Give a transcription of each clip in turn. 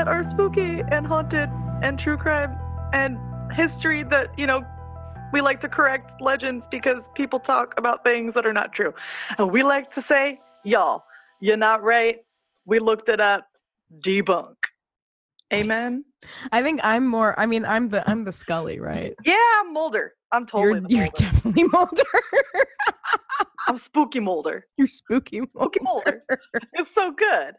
that are spooky and haunted and true crime and history that, you know, we like to correct legends because people talk about things that are not true. And we like to say, y'all, you're not right. We looked it up. Debunk. Amen. I think I'm more. I mean, I'm the I'm the Scully, right? Yeah, I'm Mulder. I'm totally you're you're definitely Mulder. I'm spooky Mulder. you're spooky. Spooky Mulder. It's so good.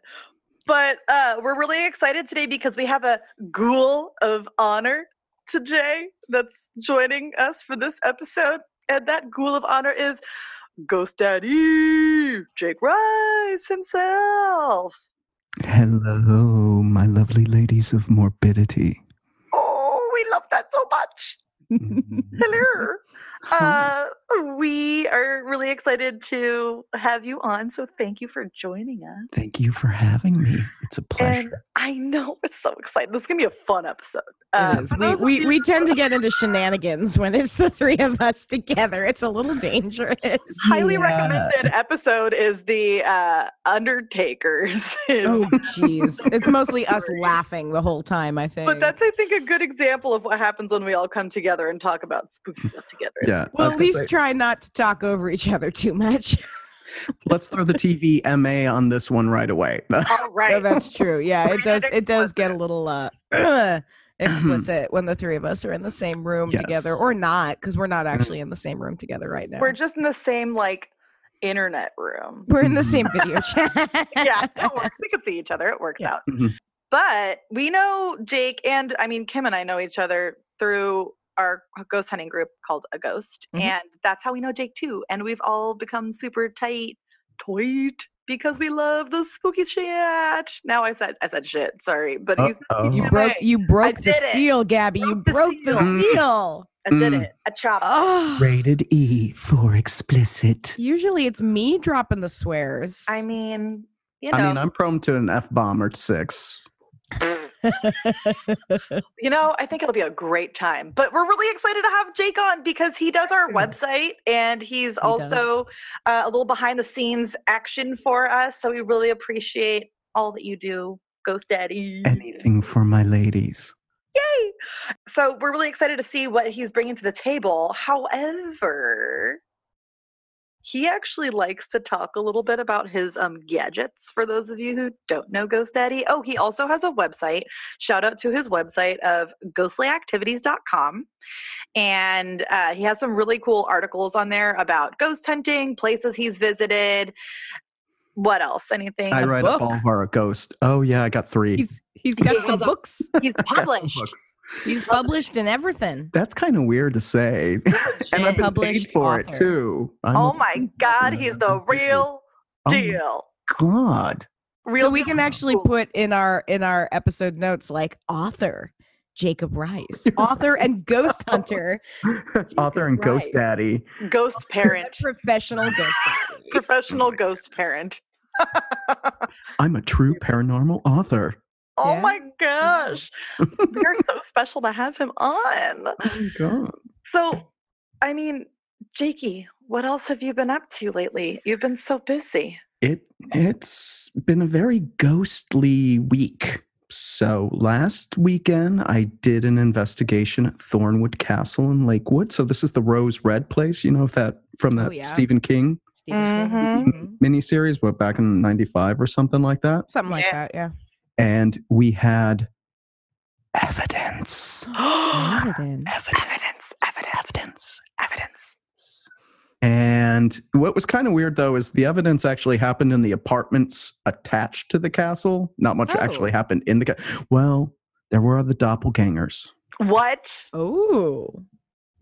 But uh, we're really excited today because we have a ghoul of honor today that's joining us for this episode. And that ghoul of honor is Ghost Daddy, Jake Rice himself. Hello, my lovely ladies of morbidity. Oh, we love that so much. Hello. Uh, we are really excited to have you on. So thank you for joining us. Thank you for having me. It's a pleasure. I know we're so excited. This is gonna be a fun episode. It Uh, We, we, we tend to get into shenanigans when it's the three of us together. It's a little dangerous. highly recommended episode is the uh, Undertakers. in- Oh, jeez. It's mostly us laughing the whole time, I think. But that's, I think, a good example of what happens when we all come together and talk about spooky stuff together. It's Yeah. Well, at least say- try not to talk over each other too much. Let's throw the TV MA on this one right away. all So that's true. Yeah, it does. It does get a little uh, explicit when the three of us are in the same room together, or not, because we're not actually in the same room together right now. We're just in the same like internet room. We're in the same video chat. yeah, it works. We can see each other. It works Yeah. out. Mhm. But we know Jake and I mean Kim and I know each other through our ghost hunting group called AGHOST, Mhm. and that's how we know Jake too. And we've all become super tight, tight because we love the spooky shit. Now I said I said shit. Sorry, but he's You broke. You broke the did it. seal, Gabby. You Broke the broke the seal. seal. I did Mm. it. I chopped. Oh. Rated E for explicit. Usually it's me dropping the swears. I mean, you know, I mean, I'm prone to an F bomb or six. you know, I think it'll be a great time. But we're really excited to have Jake on because he does our website and he's does. also uh, a little behind the scenes action for us. So we really appreciate all that you do, Ghost Daddy. Anything for my ladies. Yay! So we're really excited to see what he's bringing to the table. However, he actually likes to talk a little bit about his um, gadgets for those of you who don't know Ghost Daddy. Oh, he also has a website. Shout out to his website of ghostlyactivities.com. And uh, he has some really cool articles on there about ghost hunting, places he's visited. What else? Anything? I A write up book. all of our ghost. Oh yeah, I got three. he's he's He got has some a- books. He's I got published. books. He's published and everything. That's kind of weird to say. and I've been paid Published for it too. I'm Oh my God, he's the real Oh deal. God. Real so we can actually put in our in our episode notes like author Jacob Rice, author and ghost hunter, Author and Ghost Daddy. ghost parent, professional ghost professional ghost parent. I'm a true paranormal author. Oh Yeah. my gosh. we are so special to have him on. Oh my God. So, I mean, Jakey, what else have you been up to lately? You've been so busy. It it's been a very ghostly week. So last weekend I did an investigation at Thornewood Castle in Lakewood. So this is the Rose Red place, you know, if that from Oh, that yeah. Stephen King Stephen King. Mhm. Mhm. miniseries, what back in '95 or something like that. Something like Yeah. that, yeah. And we had evidence. Evidence. evidence, evidence, Evidence. evidence. And what was kind of weird though is the evidence actually happened in the apartments attached to the castle. Not much Oh. actually happened in the castle. Well, there were the doppelgangers. What? Oh.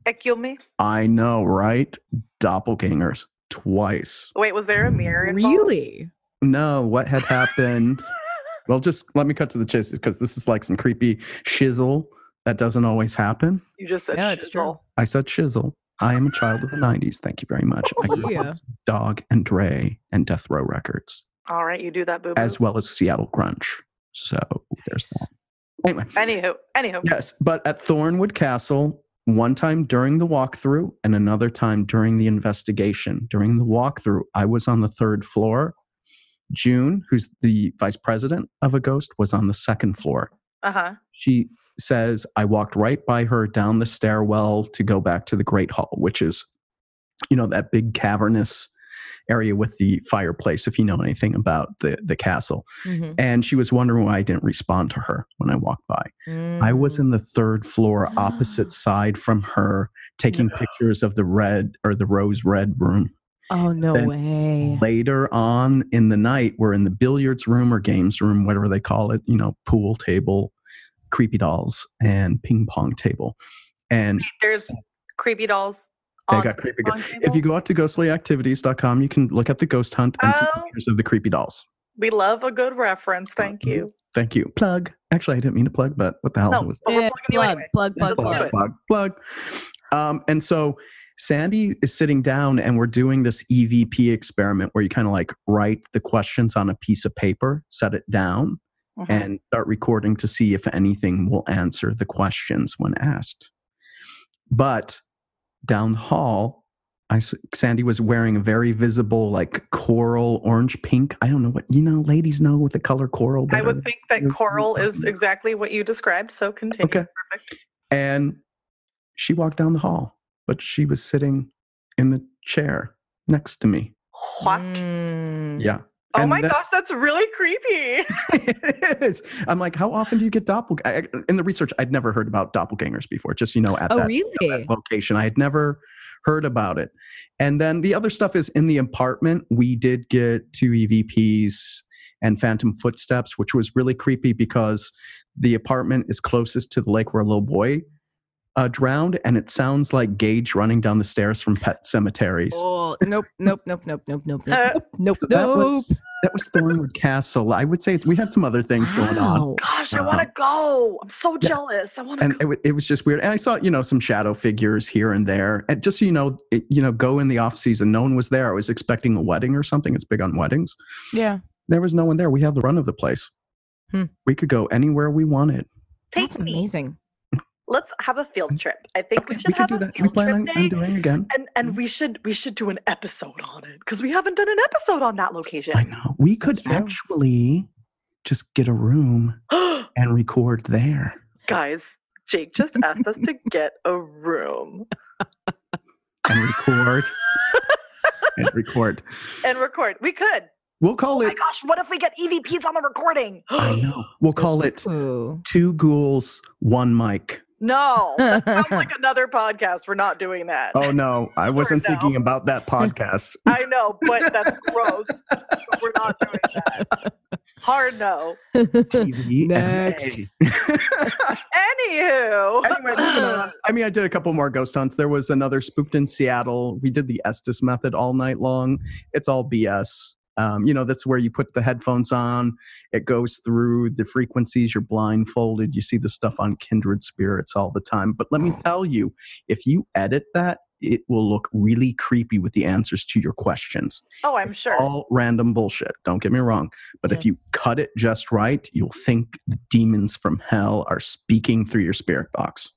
Excuse me? I know, right? Doppelgangers twice. Wait, was there a mirror? involved? Really? No, what had happened? Well, just let me cut to the chase because this is like some creepy shizzle that doesn't always happen. You just said Yeah, it's true. shizzle. I said shizzle. I am a child of the 90s. Thank you very much. I grew up Yeah. Dog and Dre and Death Row Records, All right, you do that, boo. as well as Seattle Grunge. So there's that. Anyway, Anywho, anywho. yes, but at Thornewood Castle, one time during the walkthrough and another time during the investigation. During the walkthrough, I was on the third floor June, who's the vice president of AGHOST, was on the second floor. Uh huh. She says, I walked right by her down the stairwell to go back to the Great Hall, which is, you know, that big cavernous area with the fireplace, if you know anything about the, the castle. Mhm. And she was wondering why I didn't respond to her when I walked by. I was Mm. in the third floor, opposite side from her, taking pictures of the red or the rose red room. Oh no then way. Later on in the night, we're in the billiards room or games room, whatever they call it, you know, pool table, creepy dolls, and ping pong table. And There's creepy dolls. they got the creepy. ping pong If you go out to ghostlyactivities.com, you can look at the ghost hunt and see Oh. pictures of the creepy dolls. we love a good reference. Thank you. Thank you. Plug. Actually, I didn't mean to plug, but what the hell No, was but we're Eh, plugging you plug, anyway. plug, plug, Let's plug. plug, plug. Um, and so Sandy is sitting down and we're doing this EVP experiment where you kind of like write the questions on a piece of paper, set it down, Mhm. and start recording to see if anything will answer the questions when asked. But down the hall, I, Sandy was wearing a very visible like coral orange pink. I don't know what you know. Ladies know with the color coral. I would think that coral is exactly what you described. So continue. Okay. Perfect. And she walked down the hall, but she was sitting in the chair next to me. What? Mm. Yeah. Oh And my that- gosh, that's really creepy. it is. I'm like, how often do you get doppelgangers? In the research, I'd never heard about doppelgangers before, just, you know, at Oh that, really? location. I had never heard about it. And then the other stuff is in the apartment, we did get two EVPs and phantom footsteps, which was really creepy because the apartment is closest to the lake where a little boy uh, drowned, and it sounds like Gage running down the stairs from Pet Cemeteries. Oh nope, nope, nope, nope, nope, nope, Uh, nope, nope, So that was that was Thornewood Castle. I would say we had some other things going on. Wow. Gosh, I Wow. want to go. I'm so Yeah. jealous. I want to and go. it, it was just weird. And I saw, you know, some shadow figures here and there. And just so you know, it, you know, go in the off season. No one was there. I was expecting a wedding or something. It's big on weddings. Yeah, There was no one there. We had the run of the place. Hmm. We could go anywhere we wanted. Take that's me. amazing. Let's have a field trip. I think we Okay, should have do a that. We field plan trip on, day. doing again. and and we should we should do an episode on it because we haven't done an episode on that location. I know. We could actually just get a room and record there. Guys, Jake just asked us to get a room And record. and record. and record. We could. We'll call Oh my it. gosh, what if we get EVPs on the recording? I know. We'll call it Ooh. Two Ghouls, One Mic. No, that sounds like another podcast. We're not doing that. Oh no, I wasn't no. thinking about that podcast. I know, but that's gross. But We're not doing that. Hard no. TV. Next. Anywho, anyway. I mean, I did a couple more ghost hunts. There was another spooked in Seattle. We did the Estes method all night long. It's all BS. Um, you know, that's where you put the headphones on. It goes through the frequencies. You're blindfolded. You see the stuff on kindred spirits all the time. But let me tell you, if you edit that, it will look really creepy with the answers to your questions. oh, I'm sure. All random bullshit. Don't get me wrong. But if you cut it just right, you'll think the demons from hell are speaking through your spirit box.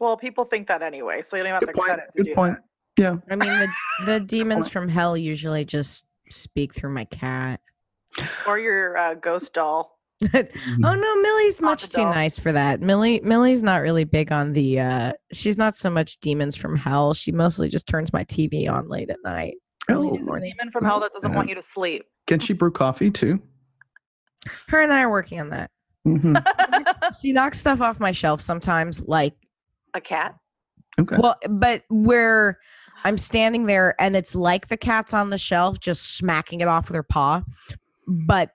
Well, people think that anyway, so you don't have Good to point. cut it to Good do point. Yeah. I mean, the the demons from hell usually just speak through my cat. Or your uh, ghost doll. Oh no, Millie's Not much too doll. nice for that. Millie Millie's not really big on the uh she's not so much demons from hell. She mostly just turns my TV on late at night. Oh, She's a demon from hell that doesn't want you to sleep. Can she brew coffee too? Her and I are working on that. Mhm. she knocks stuff off my shelf sometimes like A cat? Okay. well but where I'm standing there and it's like the cat's on the shelf just smacking it off with her paw. But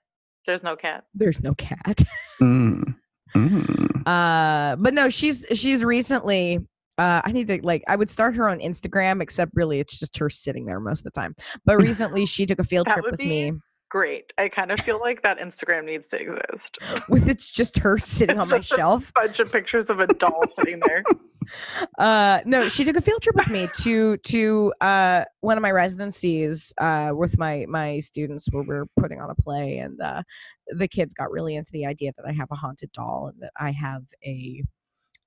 There's no cat. there's no cat. Mm. Mm. uh but no she's she's recently uh i need to like i would start her on instagram except really it's just her sitting there most of the time but recently she took a field That trip would with be- me Great. I kind of feel like that Instagram needs to exist. with it's just her sitting It's on my a shelf bunch of pictures of a doll sitting there. Uh no she took a field trip with me to to uh one of my residencies uh with my my students where we're putting on a play and uh the kids got really into the idea that i have a haunted doll and that i have a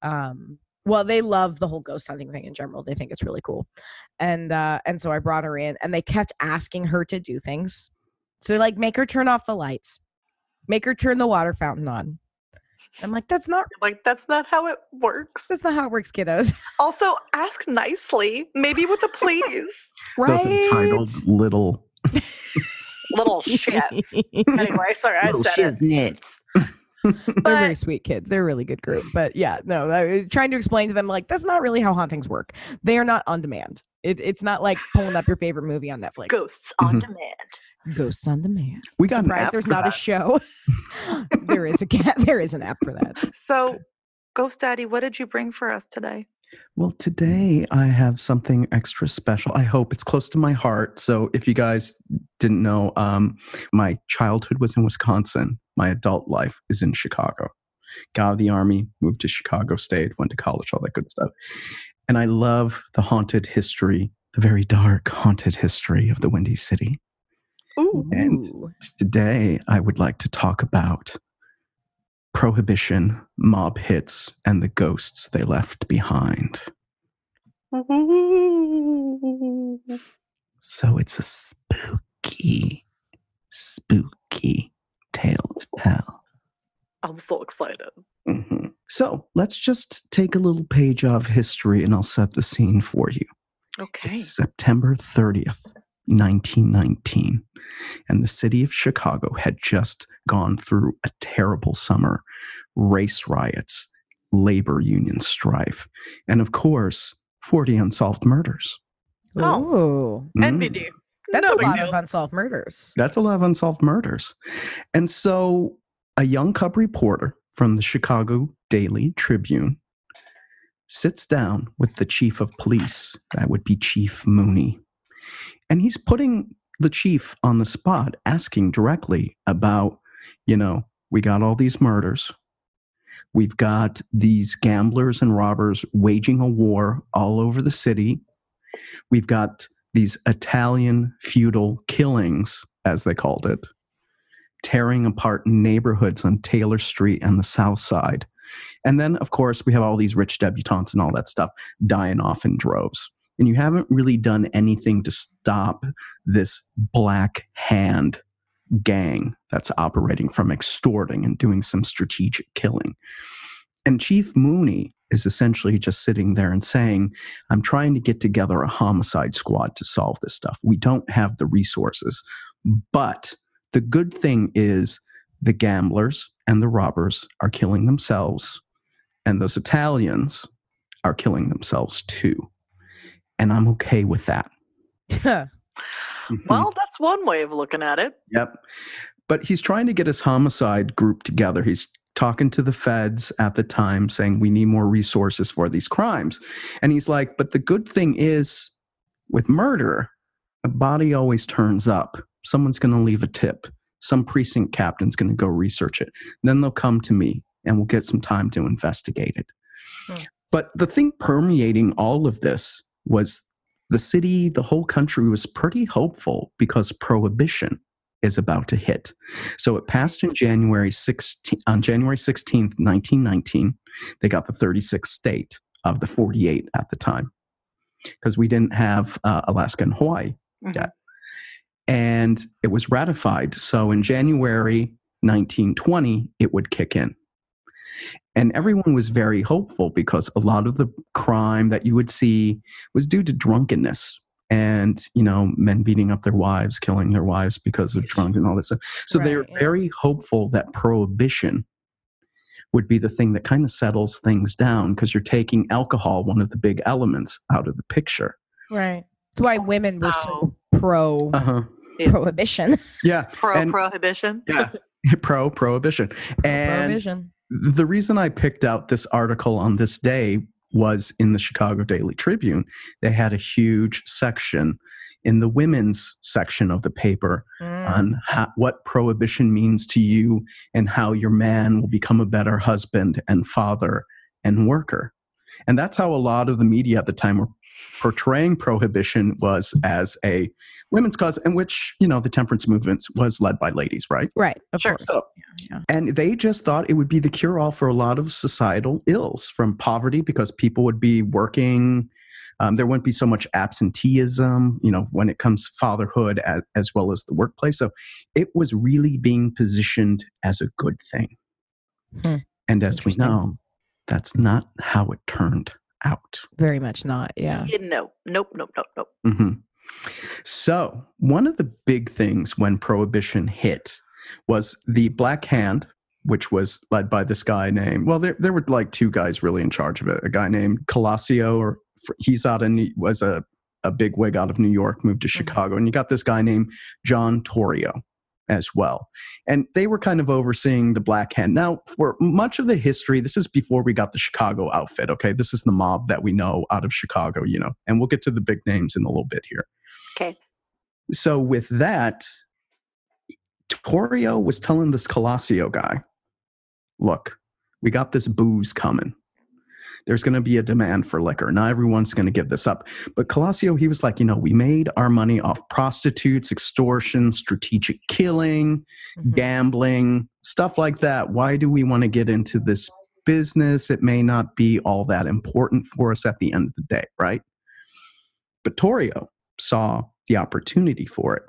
um well they love the whole ghost hunting thing in general they think it's really cool and uh and so i brought her in and they kept asking her to do things So like make her turn off the lights. Make her turn the water fountain on. I'm like, that's not Like that's not how it works. that's not how it works, kiddos. Also, ask nicely, maybe with a please. right? Those entitled little Little shits. Anyway, sorry, I little said it. shiznits. They're But- very sweet kids. They're a really good group. But yeah, no, I was trying to explain to them like that's not really how hauntings work. They are not on demand. It, it's not like pulling up your favorite movie on Netflix. Ghosts on Mhm. demand. Ghosts on demand. We got Surprised there's for not a show. there is a cat. There is an app for that. So, Ghost Daddy, what did you bring for us today? Well, today I have something extra special. I hope it's close to my heart. So, if you guys didn't know, um, my childhood was in Wisconsin. My adult life is in Chicago. Got out of the army, moved to Chicago State, went to college, all that good stuff. And I love the haunted history, the very dark haunted history of the Windy City. Ooh. And- Today, I would like to talk about prohibition, mob hits, and the ghosts they left behind. So it's a spooky, spooky tale to tell. I'm so excited. Mhm. So let's just take a little page of history and I'll set the scene for you. Okay. It's September 30th, 1919. And the city of Chicago had just gone through a terrible summer race riots, labor union strife, and of course, 40 unsolved murders. Oh. Ooh. Mm. NBD. That's No a lot deal. of unsolved murders. That's a lot of unsolved murders. And so a young cub reporter from the Chicago Daily Tribune sits down with the chief of police. That would be Chief Mooney. And he's putting the chief on the spot, asking directly about, you know, we got all these murders. We've got these gamblers and robbers waging a war all over the city. We've got these Italian feudal killings, as they called it, tearing apart neighborhoods on Taylor Street and the South Side. And then, of course, we have all these rich debutantes and all that stuff dying off in droves. And you haven't really done anything to stop this black hand gang that's operating from extorting and doing some strategic killing. And Chief Mooney is essentially just sitting there and saying, I'm trying to get together a homicide squad to solve this stuff. We don't have the resources. But the good thing is the gamblers and the robbers are killing themselves, and those Italians are killing themselves too. And I'm okay with that. Yeah. Well, that's one way of looking at it. Yep. But he's trying to get his homicide group together. He's talking to the feds at the time saying we need more resources for these crimes. And he's like, but the good thing is with murder, a body always turns up. Someone's going to leave a tip. Some precinct captain's going to go research it. Then they'll come to me and we'll get some time to investigate it. Hmm. But the thing permeating all of this was the city, the whole country was pretty hopeful because prohibition is about to hit. So it passed in January 16 on January 16th, 1919. They got the 36th state of the 48 at the time because we didn't have uh, Alaska and Hawaii. Mhm. Yeah. And it was ratified. So in January 1920, it would kick in. And everyone was very hopeful because a lot of the crime that you would see was due to drunkenness and, you know, men beating up their wives, killing their wives because of drunk and all this stuff. So they're yeah. very hopeful that prohibition would be the thing that kind of settles things down because you're taking alcohol, one of the big elements, out of the picture. Right. That's why women were so pro Uh-huh. Prohibition. Yeah. Pro and- prohibition. Yeah. Pro prohibition. And prohibition. The reason I picked out this article on this day was in the Chicago Daily Tribune. They had a huge section in the women's section of the paper Mm. on how, what prohibition means to you and how your man will become a better husband and father and worker. And that's how a lot of the media at the time were portraying prohibition was as a women's cause, in which, you know, the temperance movement was led by ladies, right? Right. Of Sure. course. So, yeah. and they just thought it would be the cure all for a lot of societal ills from poverty because people would be working Um, there wouldn't be so much absenteeism, you know, when it comes fatherhood as, as well as the workplace. So it was really being positioned as a good thing. Hmm. And as we know, that's not how it turned out. Very much not. Yeah. Yeah, no, nope, nope, nope, nope. hmm So, one of the big things when Prohibition hit was the Black Hand, which was led by this guy named, well, there, there were like two guys really in charge of it. A guy named Colasio, or he's out in, was a, a big wig out of New York, moved to Mhm. Chicago. And you got this guy named John Torrio as well. And they were kind of overseeing the Black Hand. Now, for much of the history, this is before we got the Chicago outfit, okay? This is the mob that we know out of Chicago, you know, and we'll get to the big names in a little bit here. Okay. So with that, Torrio was telling this Colasio guy, look, we got this booze coming. There's going to be a demand for liquor. Not everyone's going to give this up. But Colasio, he was like, you know, we made our money off prostitutes, extortion, strategic killing, Mhm. gambling, stuff like that. Why do we want to get into this business? It may not be all that important for us at the end of the day, right? But Torrio saw the opportunity for it.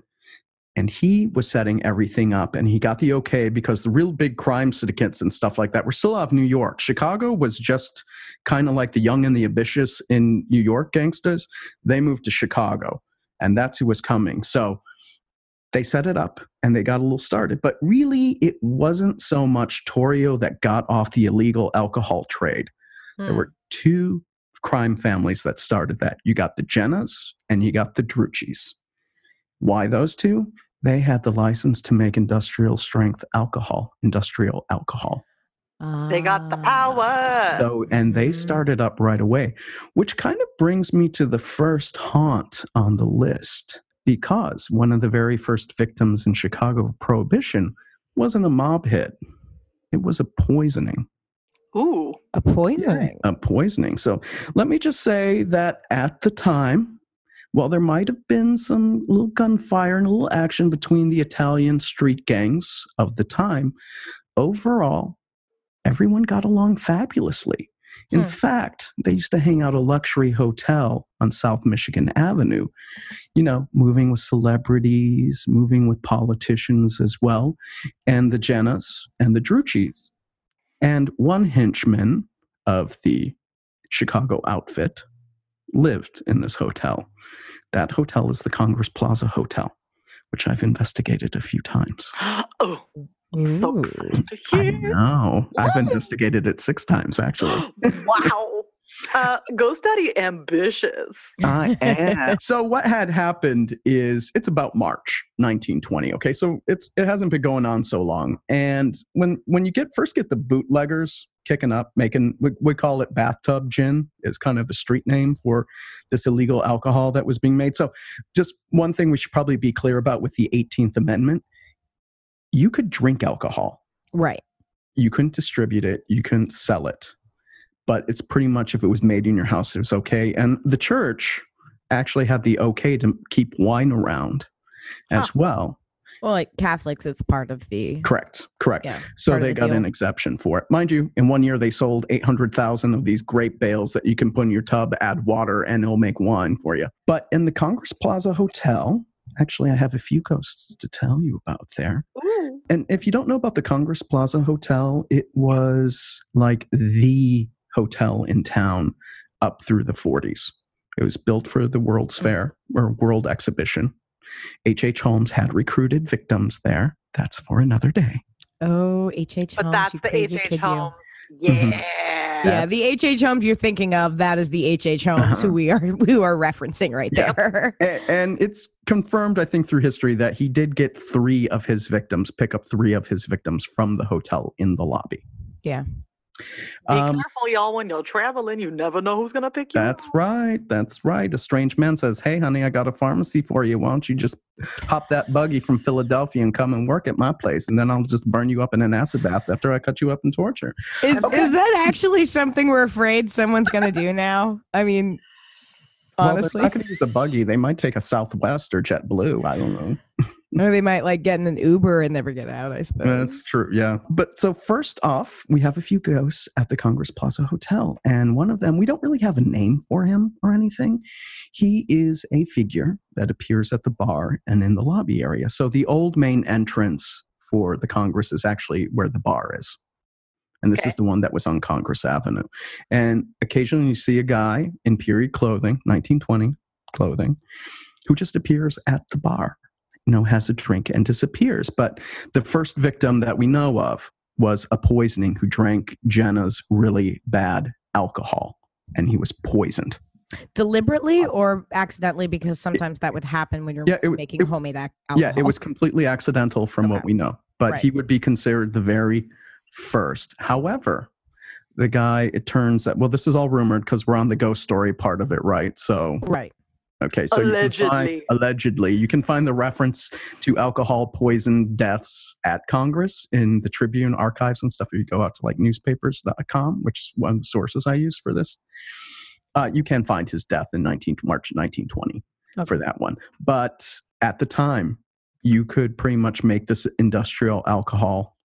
And he was setting everything up and he got the okay because the real big crime syndicates and stuff like that were still out of New York. Chicago was just kind of like the young and the ambitious in New York gangsters. They moved to Chicago and that's who was coming. So they set it up and they got a little started. But really, it wasn't so much Torrio that got off the illegal alcohol trade. There Hmm. were two crime families that started that. You got the Gennas and you got the Druchis. Why those two? They had the license to make industrial strength alcohol, industrial alcohol. They got the Ah. power. So, and they Mhm. started up right away, which kind of brings me to the first haunt on the list because one of the very first victims in Chicago of Prohibition wasn't a mob hit, it was a poisoning. Ooh. A poisoning. a poisoning. So let me just say that at the time, while there might have been some little gunfire and a little action between the Italian street gangs of the time, overall, everyone got along fabulously. In Hmm. fact, they used to hang out a luxury hotel on South Michigan Avenue, you know, moving with celebrities, moving with politicians as well, and the Gennas and the Druchis. And one henchman of the Chicago outfit lived in this hotel. That hotel is the Congress Plaza Hotel, which I've investigated a few times. oh, I'm so excited to I hear. know. I've investigated it six times, actually. wow. Uh, Ghost Daddy ambitious. I am. so what had happened is it's about March 1920. Okay, so it's it hasn't been going on so long, and when when you get first get the bootleggers kicking up, making we, we call it bathtub gin is kind of the street name for this illegal alcohol that was being made. So just one thing we should probably be clear about with the 18th Amendment: you could drink alcohol Right. you couldn't distribute it, you couldn't sell it. But it's pretty much if it was made in your house, it was okay. And the church actually had the okay to keep wine around as well. Well, like Catholics, it's part of the Correct, correct. yeah. So they the got deal. an exception for it. Mind you, in one year they sold 800,000 of these grape bales that you can put in your tub, add water, and it'll make wine for you. But in the Congress Plaza Hotel, actually, I have a few ghosts to tell you about there. Ooh. And if you don't know about the Congress Plaza Hotel, it was like the hotel in town up through the 40s. It was built for the World's Fair or World Exhibition. H.H. H. Holmes had recruited victims there. That's for another day. Oh, H. H. But that's the crazy H.H. kid, you. Holmes. Mhm. Yeah. Yeah, the That's- H. H. Holmes you're thinking of, that is the H. H. Holmes Uh-huh. who we are who are referencing right Yeah. there. And it's confirmed, I think, through history that he did get three of his victims, pick up three of his victims from the hotel in the lobby. Yeah. Be Um, careful, y'all, when you're traveling. You never know who's going to pick you That's up. right. That's right. A strange man says, Hey, honey, I got a pharmacy for you. Why don't you just hop that buggy from Philadelphia and come and work at my place? And then I'll just burn you up in an acid bath after I cut you up in torture. Is, Okay. is that actually something we're afraid someone's going to do now? I mean, Well, honestly. they're not going to use a buggy. They might take a Southwest or JetBlue. I don't know. Or they might like get in an Uber and never get out. I suppose That's true. Yeah. But so first off, we have a few ghosts at the Congress Plaza Hotel, and one of them we don't really have a name for him or anything. He is a figure that appears at the bar and in the lobby area. So the old main entrance for the Congress is actually where the bar is. And this Okay. is the one that was on Congress Avenue. And occasionally you see a guy in period clothing, 1920 clothing, who just appears at the bar, you know, has a drink and disappears. But the first victim that we know of was a poisoning who drank Genna's really bad alcohol and he was poisoned. deliberately uh, or accidentally because sometimes that would happen when you're Yeah, it making it- homemade ac- Yeah, it was completely accidental from what we know, but Right. he would be considered the very first. However, the guy, it turns out, well, this is all rumored because we're on the ghost story part of it, right? So, right. Okay, so you can find, Allegedly. allegedly, you can find the reference to alcohol poison deaths at Congress in the Tribune archives and stuff. If you go out to like newspapers.com, which is one of the sources I use for this, uh, you can find his death in 19, March 1920 for that one. But at the time, you could pretty much make this industrial alcohol,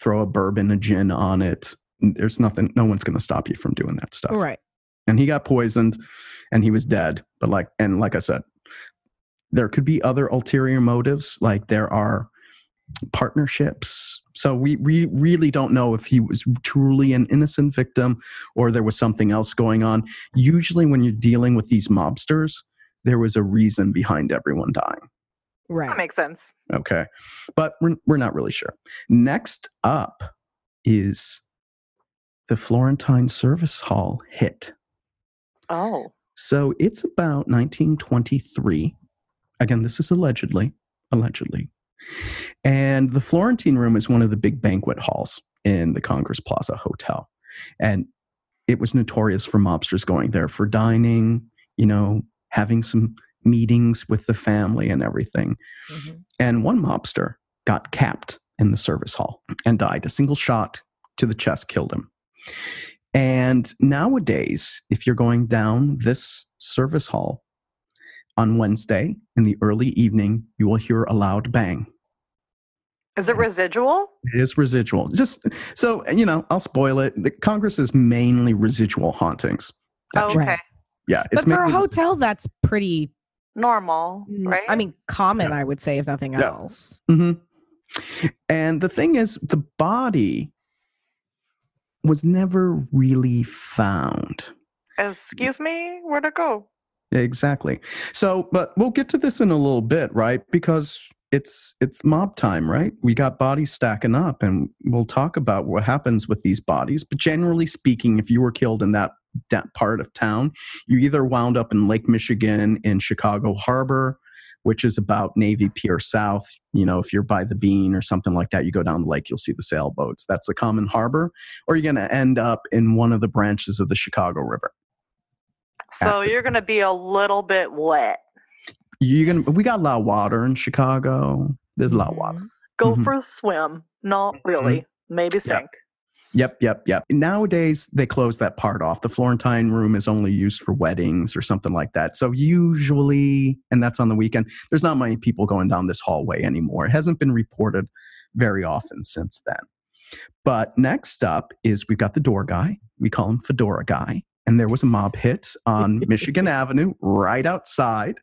throw a bourbon, a gin on it. There's nothing, no one's going to stop you from doing that stuff. Right. And he got poisoned and he was dead. But like, and like I said, there could be other ulterior motives. Like there are partnerships. So we, we really don't know if he was truly an innocent victim or there was something else going on. Usually, when you're dealing with these mobsters, there was a reason behind everyone dying. Right. That makes sense. Okay. But we're, we're not really sure. Next up is the Florentine Service Hall hit. Oh. So it's about 1923. Again, this is allegedly, allegedly. And the Florentine Room is one of the big banquet halls in the Congress Plaza Hotel. And it was notorious for mobsters going there for dining, you know, having some meetings with the family and everything. Mhm. And one mobster got capped in the service hall and died. A single shot to the chest killed him. And nowadays, if you're going down this service hall on Wednesday in the early evening, you will hear a loud bang. Is it residual? It is residual. Just so, you know, I'll spoil it. The Congress is mainly residual hauntings. Oh, okay. Right. Yeah, But it's for a mainly- hotel, that's pretty, Normal, mm, right? I mean, common, I would say, if nothing Yeah. else. hmm And the thing is, the body was never really found. excuse me, where'd it go? Exactly. So, but we'll get to this in a little bit, right? Because it's it's mob time, right? We got bodies stacking up, and we'll talk about what happens with these bodies. But generally speaking, if you were killed in that that part of town, you either wound up in Lake Michigan in Chicago Harbor, which is about Navy Pier South. You know, if you're by the Bean or something like that, you go down the lake, you'll see the sailboats. That's a common harbor. Or you're going to end up in one of the branches of the Chicago River. So you're gonna be a little bit wet. You're going to, We got a lot of water in Chicago. There's a lot of water. Mhm. Go Mhm. for a swim. Not really. Maybe sink. Yep, yep, yep. Nowadays they close that part off. The Florentine room is only used for weddings or something like that. So usually, and that's on the weekend. There's not many people going down this hallway anymore. It hasn't been reported very often since then. But next up is we've got the door guy. We call him Fedora Guy. And there was a mob hit on Michigan Avenue right outside,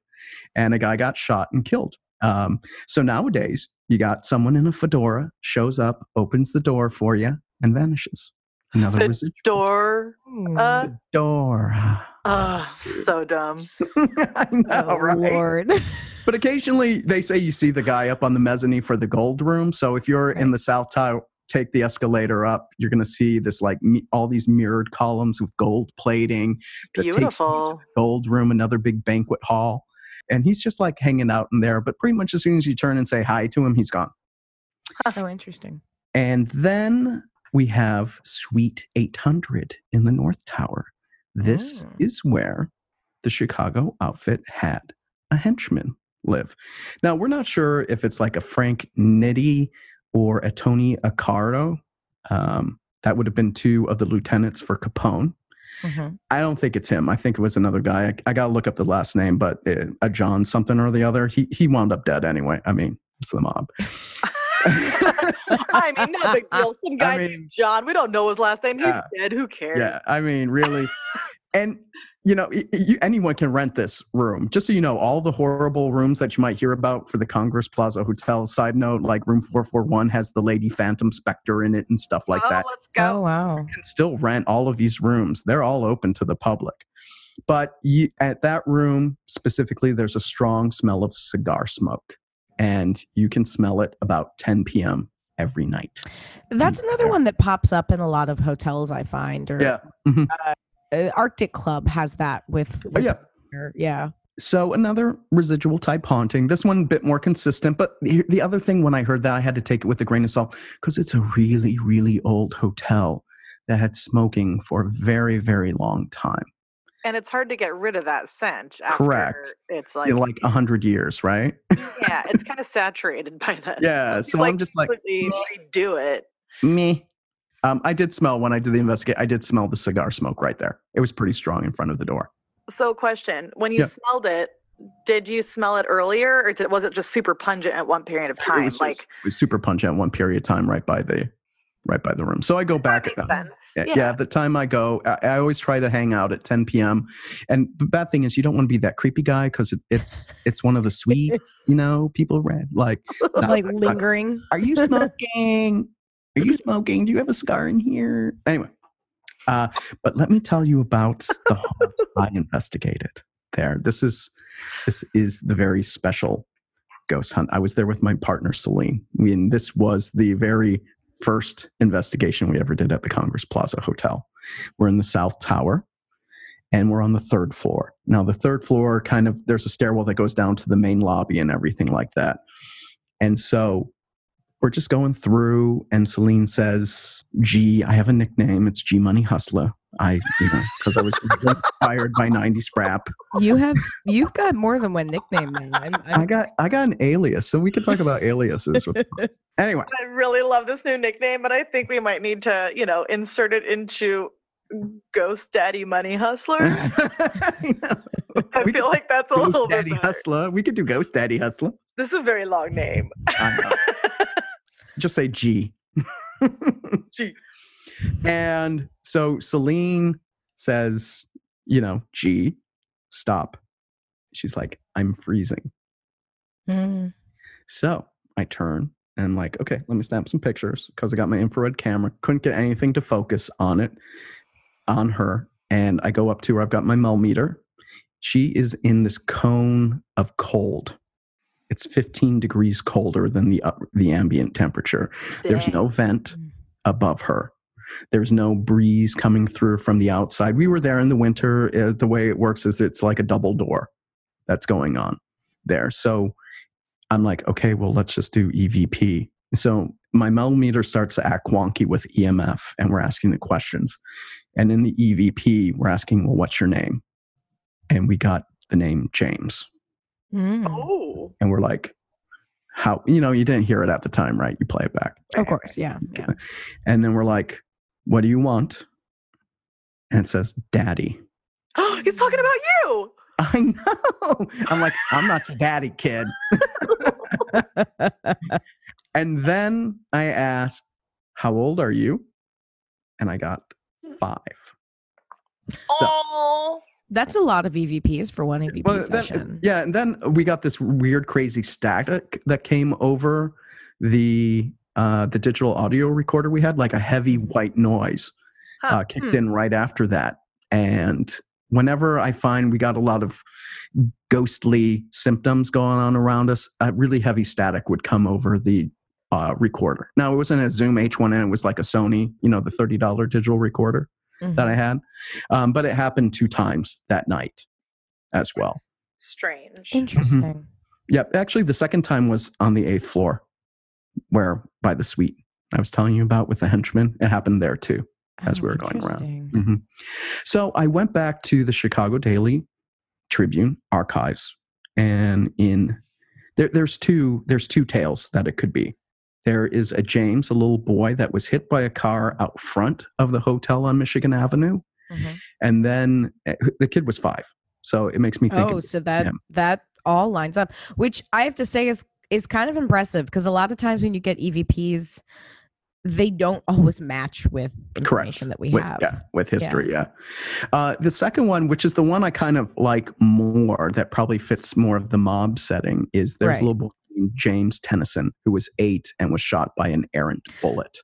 and a guy got shot and killed. Um, so nowadays, you got someone in a fedora shows up, opens the door for you, and vanishes. Another residual. Door. Uh, Fedora. oh, so dumb. I know, oh, right? Lord. But occasionally they say you see the guy up on the mezzanine for the gold room. So if you're in the South Tower, take the escalator up, you're going to see this like me- all these mirrored columns with gold plating. that takes to Beautiful. the gold room, another big banquet hall. And he's just like hanging out in there. But pretty much as soon as you turn and say hi to him, he's gone. oh, interesting. And then we have Suite 800 in the North Tower. This Mm. is where the Chicago outfit had a henchman live. Now, we're not sure if it's like a Frank Nitti or a Tony Accardo. Um, that would have been two of the lieutenants for Capone. Mhm. I don't think it's him. I think it was another guy. I, I got to look up the last name, but uh, a John something or the other. He he wound up dead anyway. I mean, it's the mob. I mean, no big deal. Some guy I named John. We don't know his last name. He's Yeah. dead. Who cares? Yeah, I mean, really. and you know, y- you, anyone can rent this room. Just so you know, all the horrible rooms that you might hear about for the Congress Plaza Hotel. Side note, like room four four one has the Lady Phantom Spectre in it and stuff like oh, that. let's Oh go. wow. can still rent all of these rooms. They're all open to the public. But you, at that room specifically, there's a strong smell of cigar smoke, and you can smell it about 10 p.m. every night. That's another Yeah. one that pops up in a lot of hotels I find. Or Yeah. Mhm. uh, Arctic Club has that with. Oh, yeah. their- yeah. So another residual type haunting. This one a bit more consistent. But the, the other thing, when I heard that, I had to take it with a grain of salt because it's a really, really old hotel that had smoking for a very, very long time. And it's hard to get rid of that scent. After Correct. It's like, in like a hundred years, right? yeah, it's kind of saturated by then. Yeah. So I'm just like, redo it. me. Um, I did smell when I did the investigate. I did smell the cigar smoke right there. It was pretty strong in front of the door. So, question: When you Yeah. smelled it, did you smell it earlier, or did, was it just super pungent at one period of It time? was just- like it was super pungent at one period of time, right by the, right by the room. So I go back. that makes uh, sense. Yeah, Yeah. yeah, the time I go, I, I always try to hang out at 10 p.m. And the bad thing is, you don't want to be that creepy guy because it, it's it's one of the suites, you know. People read like, no, like lingering. Are you smoking? Are you smoking? Do you have a scar in here? Anyway, uh, but let me tell you about the haunt I investigated. There, this is this is the very special ghost hunt. I was there with my partner Celine. And this was the very first investigation we ever did at the Congress Plaza Hotel. We're in the South Tower. And we're on the third floor. Now, the third floor kind of, there's a stairwell that goes down to the main lobby and everything like that. And so we're just going through, and Celine says, G, I have a nickname. It's G Money Hustler. I, you know, because I was inspired by 90s rap. You have you've got more than one nickname now. I'm, I I'm, got I got an alias, so we could talk about aliases. With, anyway, I really love this new nickname, but I think we might need to, you know, insert it into Ghost Daddy Money Hustler. I We feel like that's a Ghost little Daddy bit better. Hustler. We could do Ghost Daddy Hustler. This is a very long name. I know. Just say G. G. And so Celine says, you know, G, stop. She's like, I'm freezing. Mm. So I turn and I'm like, okay, let me snap some pictures because I got my infrared camera. Couldn't get anything to focus on it, on her. And I go up to her. I've got my mel meter. She is in this cone of cold. It's 15 degrees colder than the up, the ambient temperature. There's no vent above her. There's no breeze coming through from the outside. We were there in the winter. Uh, the way it works is it's like a double door that's going on there. So I'm like, okay, well, let's just do EVP. So my mel meter starts to act wonky with EMF, and we're asking the questions. And in the EVP, we're asking, well, what's your name? And we got the name James. Mm. Oh. And we're like, how, you know, you didn't hear it at the time, right? You play it back. Of course, yeah. yeah. And then we're like, what do you want? And it says, Daddy. Oh, he's talking about you. I know. I'm like, I'm not your daddy, kid. and then I asked, How old are you? And I got five. Oh. That's a lot of EVPs for one EVP Well, session. then, yeah, and then we got this weird, crazy static that came over the uh, the digital audio recorder we had, like a heavy white noise Huh. uh, kicked Hmm. in right after that. And whenever I find we got a lot of ghostly symptoms going on around us, a really heavy static would come over the uh, recorder. Now it wasn't a Zoom H1n; it was like a Sony, you know, the thirty dollar digital recorder that I Mhm. had. Um, but it happened two times that night as well. That's strange. Interesting. Yep. Actually, the second time was on the eighth floor, where by the suite I was telling you about with the henchman. It happened there too. as we Oh, were going around. interesting. hmm So I went back to the Chicago Daily Tribune archives, and in there, there's two there's two tales that it could be. There is a James, a little boy that was hit by a car out front of the hotel on Michigan Avenue, Mhm. And then eh, the kid was five. So it makes me think. Oh, so that him. that all lines up, which I have to say is is kind of impressive because a lot of times when you get EVPs, they don't always match with Correct. information that we with, have. Yeah, with history, yeah. Uh, the second one, which is the one I kind of like more, that probably fits more of the mob setting, is there's Right. a little boy named James Tennyson who was eight and was shot by an errant bullet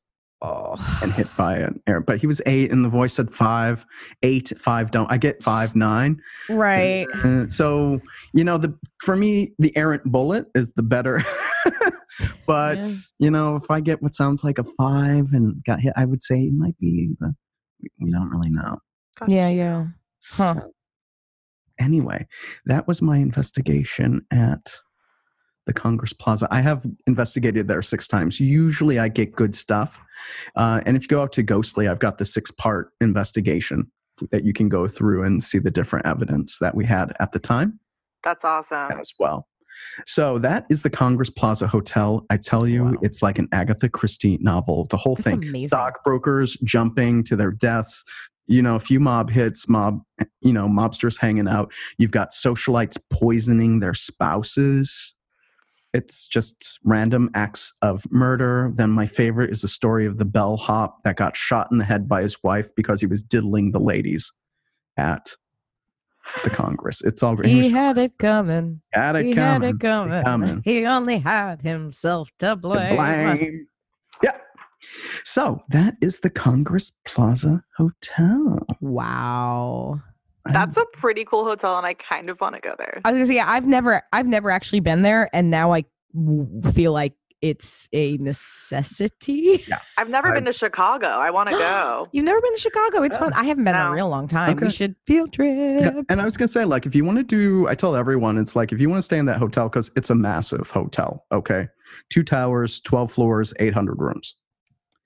Oh, and hit by an errant. But he was eight, and the voice said five, eight, five. Don't I get five nine? right. Uh, so you know, the for me, the errant bullet is the better. but Yeah. you know, if I get what sounds like a five and got hit, I would say it might be the. we- We don't really know. That's Yeah, true. yeah. Huh. So, anyway, that was my investigation at the Congress Plaza. I have investigated there six times. Usually I get good stuff. Uh, and if you go out to Ghostly, I've got the six part investigation that you can go through and see the different evidence that we had at the time That's awesome. as well. So that is the Congress Plaza Hotel. I tell you, Wow. it's like an Agatha Christie novel. The whole That's thing. amazing. Stockbrokers jumping to their deaths. You know, a few mob hits, mob, you know, mobsters hanging out. You've got socialites poisoning their spouses. It's just random acts of murder. Then my favorite is the story of the bellhop that got shot in the head by his wife because he was diddling the ladies at the Congress. It's all great. He He had it coming. had it He had coming. it coming. coming. He only had himself to to blame. blame. Yeah. So that is the Congress Plaza Hotel. Wow. That's a pretty cool hotel, and I kind of want to go there. I was gonna say, yeah, I've never, I've never actually been there, and now I feel like it's a necessity. I've never I- been to Chicago. I want to go. You've never been to Chicago? It's Yeah. fun. I haven't been in a real long time. Okay. We should field trip. Yeah, and I was gonna say, like, if you want to do, I tell everyone, it's like if you want to stay in that hotel because it's a massive hotel. Okay, two towers, twelve floors, eight hundred rooms,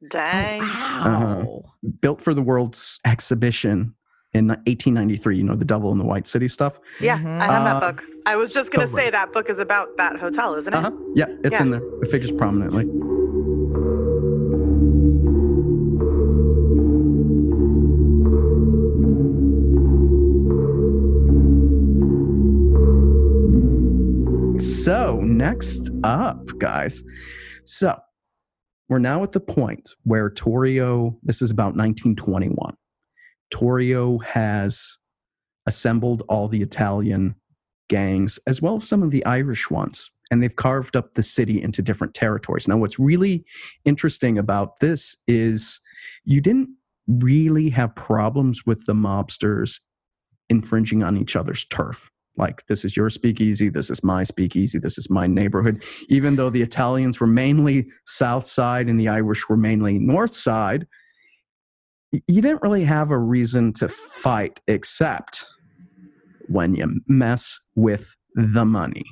Dang. Oh, wow. Uh-huh. built for the World's Exhibition in 1893. You know, the Devil in the White City stuff. Yeah, Mhm. I have Uh, that book. I was just gonna say that book is about that hotel, isn't it? Uh huh. Yeah, it's Yeah. in there. It figures prominently. So, next up, guys. So, we're now at the point where Torrio, this is about 1921. Torrio has assembled all the Italian gangs as well as some of the Irish ones, and they've carved up the city into different territories. Now, what's really interesting about this is you didn't really have problems with the mobsters infringing on each other's turf. Like, this is your speakeasy, this is my speakeasy, this is my neighborhood. Even though the Italians were mainly south side and the Irish were mainly north side, you didn't really have a reason to fight except when you mess with the money.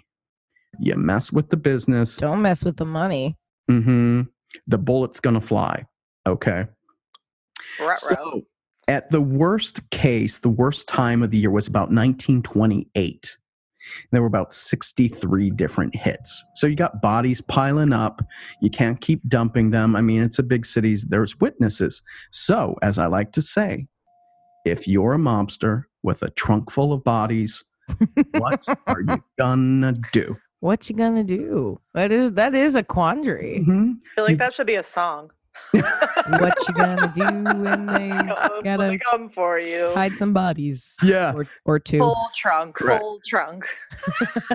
You mess with the business, Don't mess with the money. hmm the bullet's gonna fly. Okay. Ruh-roh. So, at the worst case, the worst time of the year was about 1928. There were about 63 different hits. So you got bodies piling up. You can't keep dumping them. I mean, it's a big city. There's witnesses. So, as I like to say, if you're a mobster with a trunk full of bodies, what are you gonna do? What you gonna do? That is that is a quandary. Mhm. I feel like that should be a song. What you gonna do when they Come, gotta come for you. hide some bodies Yeah. or or two? Full trunk, Correct. full trunk.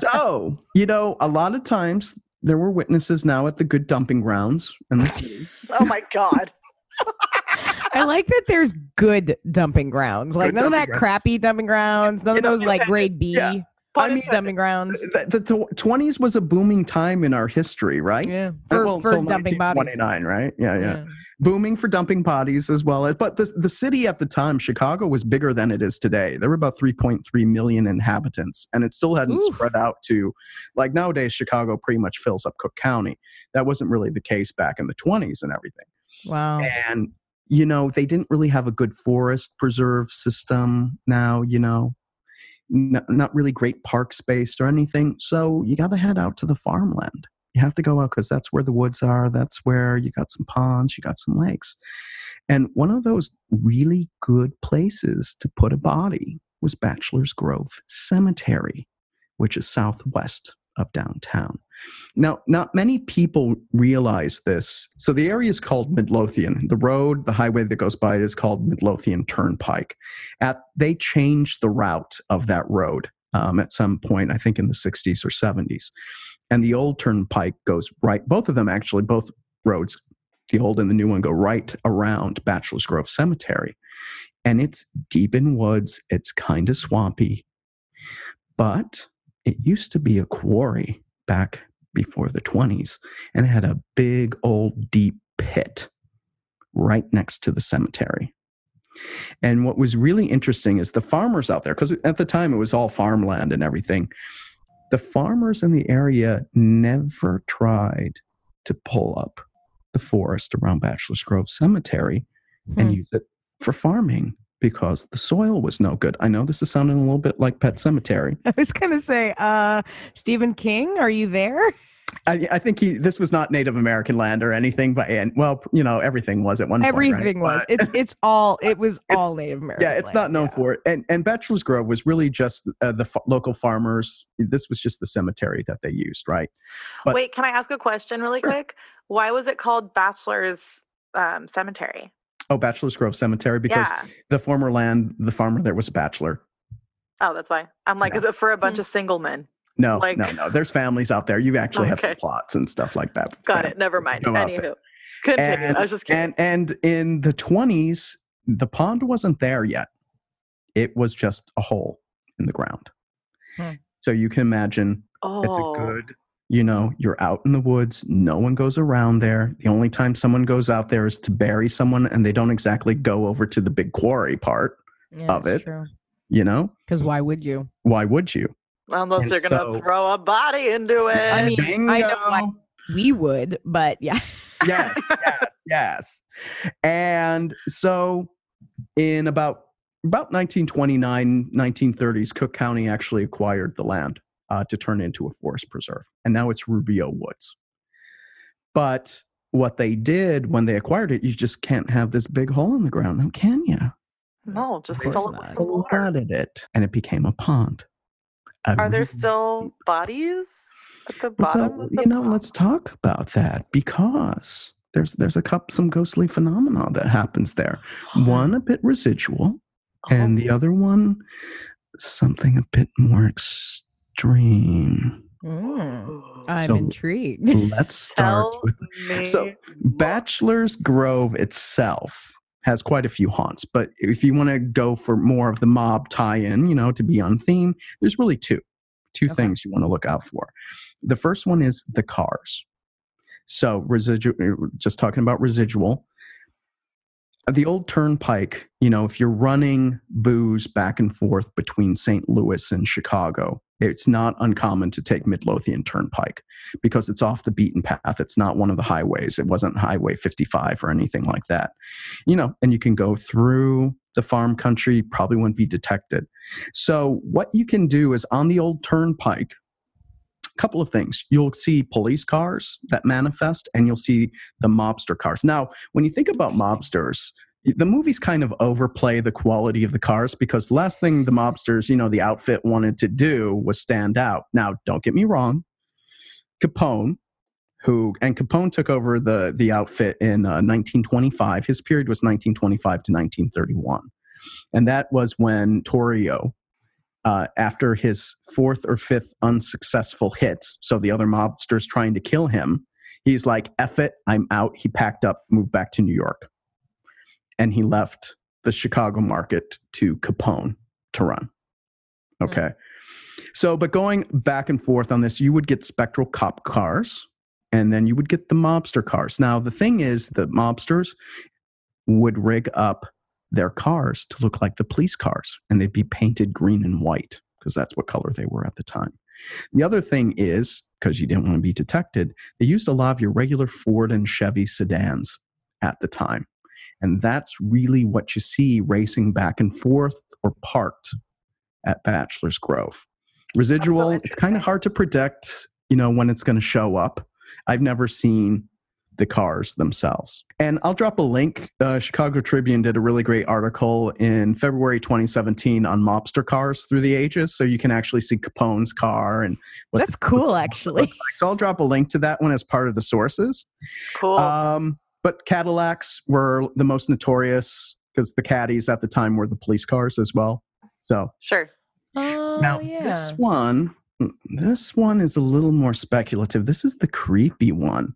so, you know, a lot of times there were witnesses now at the good dumping grounds in the city. Oh my god. I like that there's good dumping grounds. Like Good none of that grounds. crappy dumping grounds. None You of know, those like grade B yeah. I mean, dumping grounds. the, the tw- 20s was a booming time in our history, right? Yeah, for- for dumping bodies. 1929, right? Yeah, yeah, Booming for dumping bodies as well. as- But the, the city at the time, Chicago, was bigger than it is today. There were about 3.3 million inhabitants, and it still hadn't Oof. spread out to, like nowadays, Chicago pretty much fills up Cook County. That wasn't really the case back in the 20s and everything. Wow. and you know they didn't really have a good forest preserve system now you know Not really great park space or anything so you got to head out to the farmland You have to go out because that's where the woods are. That's where you got some ponds, you got some lakes. And one of those really good places to put a body was Bachelor's Grove Cemetery, which is southwest of downtown. Now, not many people realize this. So the area is called Midlothian. The road, the highway that goes by it is called Midlothian Turnpike. At they changed the route of that road um, at some point, I think in the 60s or 70s. And the old turnpike goes right, both of them actually, both roads, the old and the new one, go right around Bachelor's Grove Cemetery. And it's deep in woods, it's kind of swampy. But it used to be a quarry back before the 20s and it had a big old deep pit right next to the cemetery. And what was really interesting is the farmers out there, because at the time it was all farmland and everything, the farmers in the area never tried to pull up the forest around Bachelor's Grove Cemetery and Hmm. use it for farming because the soil was no good. I know this is sounding a little bit like Pet Sematary. I was gonna say, uh, Stephen King, are you there? I, I think he, this was not Native American land or anything, but and well, you know, everything was at one point. right? Everything was. But- It's it's all. It was all Native American. yeah, it's not known yeah. for it. And and Bachelor's Grove was really just uh, the f- local farmers. This was just the cemetery that they used, right? But- Wait, can I ask a question really Sure. quick? Why was it called Bachelor's um, Cemetery? Oh, Bachelor's Grove Cemetery because yeah. the former land, the farmer there was a bachelor. Oh, that's why. I'm like, Yeah. is it for a bunch of single men? No, Like- no, no. There's families out there. You actually have some plots and stuff like that. Got Yeah. it. Never mind. Go out there. Anywho, continue. I was just kidding. And and in the 20s, the pond wasn't there yet. It was just a hole in the ground. Hmm. So you can imagine oh, it's a good, you know, you're out in the woods, no one goes around there. The only time someone goes out there is to bury someone and they don't exactly go over to the big quarry part, Yeah, of it's it. true. you know? Because why would you? Why would you? Unless and you're gonna so- throw a body into it. I mean, I know why- We would, but yeah. yes, yes, yes. And so in about about 1929, 1930s, Cook County actually acquired the land uh, to turn into a forest preserve. And now it's Rubio Woods. But what they did when they acquired it, you just can't have this big hole in the ground, now can you? no, just fill it with some water. It, and it became a pond. A Are there still bodies at the bottom? so the you know, pond? let's talk about that because there's there's a couple some ghostly phenomena that happens there. One a bit residual, and the Oh, other one something a bit more extreme. Mm, I'm So- intrigued. Let's start tell with so, more. Bachelor's Grove itself has quite a few haunts, but if you want to go for more of the mob tie-in, you know, to be on theme, there's really two. Two Okay. things you want to look out for. The first one is the cars. So residual just talking about residual. The old turnpike, you know, if you're running booze back and forth between St. Louis and Chicago, it's not uncommon to take Midlothian Turnpike because it's off the beaten path. It's not one of the highways. It wasn't Highway 55 or anything like that. You know, and you can go through the farm country, probably wouldn't be detected. So, what you can do is on the old turnpike, couple of things. You'll see police cars that manifest, and you'll see the mobster cars. Now, when you think about mobsters, the movies kind of overplay the quality of the cars because last thing the mobsters, you know, the outfit wanted to do was stand out. Now, don't get me wrong. Capone, who and Capone took over the the outfit in uh, 1925. His period was 1925 to 1931, and that was when Torrio, uh, after his fourth or fifth unsuccessful hit, so the other mobsters trying to kill him, he's like, "Eff it, I'm out." He packed up, moved back to New York, and he left the Chicago market to Capone to run. Okay. So, but going back and forth on this, you would get spectral cop cars and then you would get the mobster cars. Now, the thing is, the mobsters would rig up their cars to look like the police cars and they'd be painted green and white because that's what color they were at the time. The other thing is, because you didn't want to be detected, they used a lot of your regular Ford and Chevy sedans at the time. And that's really what you see racing back and forth or parked at Bachelor's Grove. Residual, it's kind of hard to predict, you know, when it's going to show up. I've never seen the cars themselves. And I'll drop a link. Uh, Chicago Tribune did a really great article in February 2017 on mobster cars through the ages. So you can actually see Capone's car and what That's the- cool, actually. like. So I'll drop a link to that one as part of the sources. Cool. Um, but Cadillacs were the most notorious because the caddies at the time were the police cars as well. So sure. Oh, now yeah. this one, this one is a little more speculative. This is the creepy one.